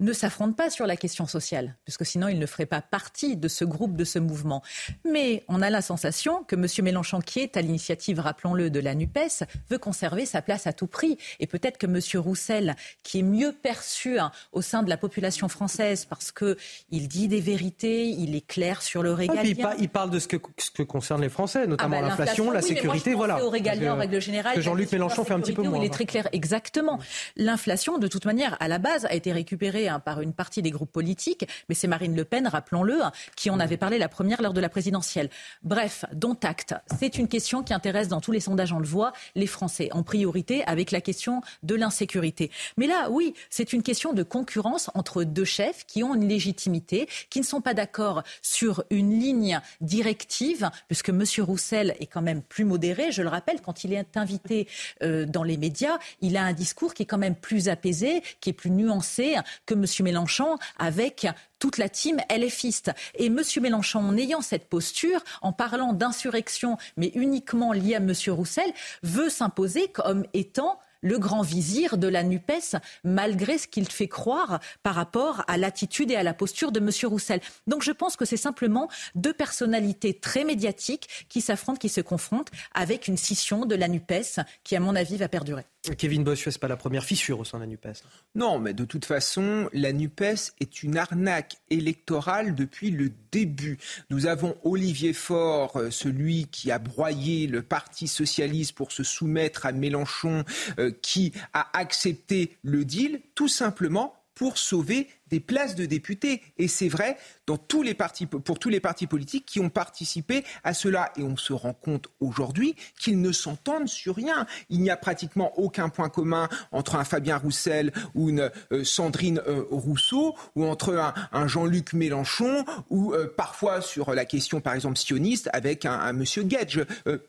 Speaker 17: ne s'affrontent pas sur la question sociale, puisque sinon ils ne feraient pas partie de ce groupe, de ce mouvement. Mais on a la sensation que M. Mélenchon, qui est à l'initiative, rappelons-le, de la NUPES, veut conserver sa place à tout prix. Et peut-être que M. Roussel, qui est mieux perçu hein, au sein de la population française, parce qu'il dit des vérités, il est clair sur le régalien.
Speaker 1: il, parle de ce que, ce que concerne les Français, notamment ah bah, l'inflation, la sécurité. voilà.
Speaker 17: au régalien en règle générale.
Speaker 1: Jean-Luc Mélenchon fait un petit peu moins.
Speaker 17: Il est très clair, exactement. L'inflation, de toute manière, à la base, a été récupérée Hein, par une partie des groupes politiques, mais c'est Marine Le Pen, rappelons-le, hein, qui en avait parlé la première lors de la présidentielle. Bref, dont acte. C'est une question qui intéresse dans tous les sondages, on le voit, les Français en priorité avec la question de l'insécurité. Mais là, oui, c'est une question de concurrence entre deux chefs qui ont une légitimité, qui ne sont pas d'accord sur une ligne directive, puisque M. Roussel est quand même plus modéré. Je le rappelle, quand il est invité euh, dans les médias, il a un discours qui est quand même plus apaisé, qui est plus nuancé que M. Mélenchon avec toute la team LFiste. Et M. Mélenchon, en ayant cette posture, en parlant d'insurrection, mais uniquement liée à M. Roussel, veut s'imposer comme étant le grand vizir de la NUPES, malgré ce qu'il fait croire par rapport à l'attitude et à la posture de M. Roussel. Donc je pense que c'est simplement deux personnalités très médiatiques qui s'affrontent, qui se confrontent, avec une scission de la NUPES qui, à mon avis, va perdurer.
Speaker 1: Kevin Bossuet, ce pas la première fissure au sein de la NUPES.
Speaker 19: Non, mais de toute façon, la NUPES est une arnaque électorale depuis le début. Nous avons Olivier Faure, euh, celui qui a broyé le Parti socialiste pour se soumettre à Mélenchon, euh, qui a accepté le deal, tout simplement pour sauver des places de députés. Et c'est vrai dans tous les partis, pour tous les partis politiques qui ont participé à cela. Et on se rend compte aujourd'hui qu'ils ne s'entendent sur rien. Il n'y a pratiquement aucun point commun entre un Fabien Roussel ou une euh, Sandrine euh, Rousseau ou entre un, Jean-Luc Mélenchon ou euh, parfois sur la question, par exemple, sioniste avec un, un Monsieur Gage,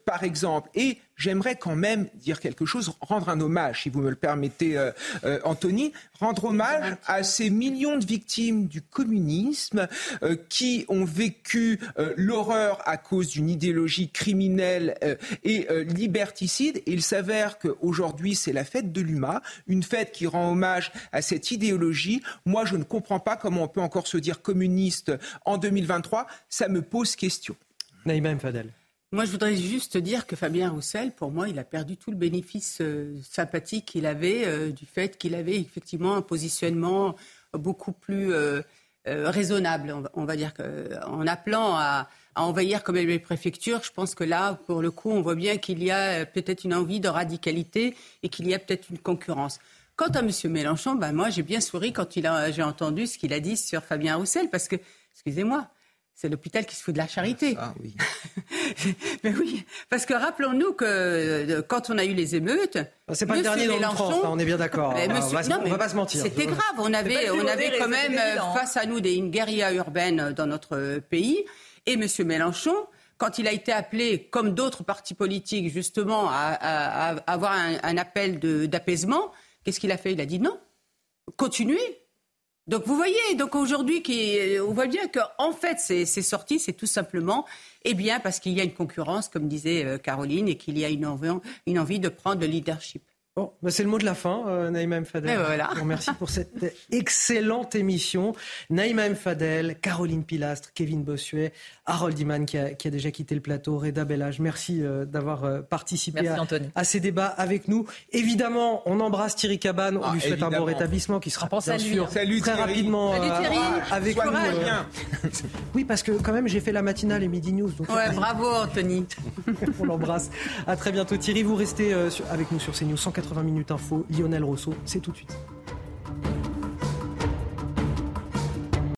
Speaker 19: par exemple. Et j'aimerais quand même dire quelque chose, rendre un hommage, si vous me le permettez, Anthony, rendre hommage à ces millions de victimes du communisme euh, qui ont vécu euh, l'horreur à cause d'une idéologie criminelle euh, et liberticide. il s'avère qu'aujourd'hui, c'est la fête de l'UMA, une fête qui rend hommage à cette idéologie. Moi, je ne comprends pas comment on peut encore se dire communiste en 2023. Ça me pose question.
Speaker 1: Naïma Fadel.
Speaker 21: Moi, je voudrais juste dire que Fabien Roussel, pour moi, il a perdu tout le bénéfice sympathique qu'il avait du fait qu'il avait effectivement un positionnement beaucoup plus euh, euh, raisonnable, on va, dire, en appelant à, envahir comme les préfectures. Je pense que là, pour le coup, on voit bien qu'il y a peut-être une envie de radicalité et qu'il y a peut-être une concurrence. Quant à M. Mélenchon, ben moi, j'ai bien souri quand j'ai entendu ce qu'il a dit sur Fabien Roussel, parce que, excusez-moi, c'est l'hôpital qui se fout de la charité.
Speaker 19: Ah oui.
Speaker 21: Mais oui, parce que rappelons-nous que euh, quand on a eu les émeutes,
Speaker 1: ah, c'est pas le dernier dans France, on est bien d'accord. on, va, pas se mentir.
Speaker 21: C'était grave. On avait, on avait quand même euh, face à nous des, une guérilla urbaine dans notre pays. Et M. Mélenchon, quand il a été appelé, comme d'autres partis politiques, justement, à, avoir un, un appel d'apaisement, qu'est-ce qu'il a fait? Il a dit non. Continuez, donc vous voyez, donc aujourd'hui, on voit bien qu'en fait, c'est sorti, c'est tout simplement, eh bien, parce qu'il y a une concurrence, comme disait euh, Caroline, et qu'il y a une envie de prendre le leadership.
Speaker 1: Bon, bah, c'est le mot de la fin, euh, Naïma M. Fadel.
Speaker 21: Voilà.
Speaker 1: Merci pour cette excellente émission. Naïma M. Fadel, Caroline Pilastre, Kevin Bossuet, Harold Iman qui a, déjà quitté le plateau, Reda Bellage. Merci euh, d'avoir euh, participé à, ces débats avec nous. Évidemment, on embrasse Thierry Cabane. On ah, lui souhaite un bon rétablissement qui sera bien sûr très rapidement avec nous. oui, parce que quand même, j'ai fait la matinale et Midi News.
Speaker 21: ouais, bravo Anthony.
Speaker 1: on l'embrasse. À très bientôt Thierry. Vous restez avec nous sur CNews 180 minutes info. Lionel Rousseau, c'est tout de suite.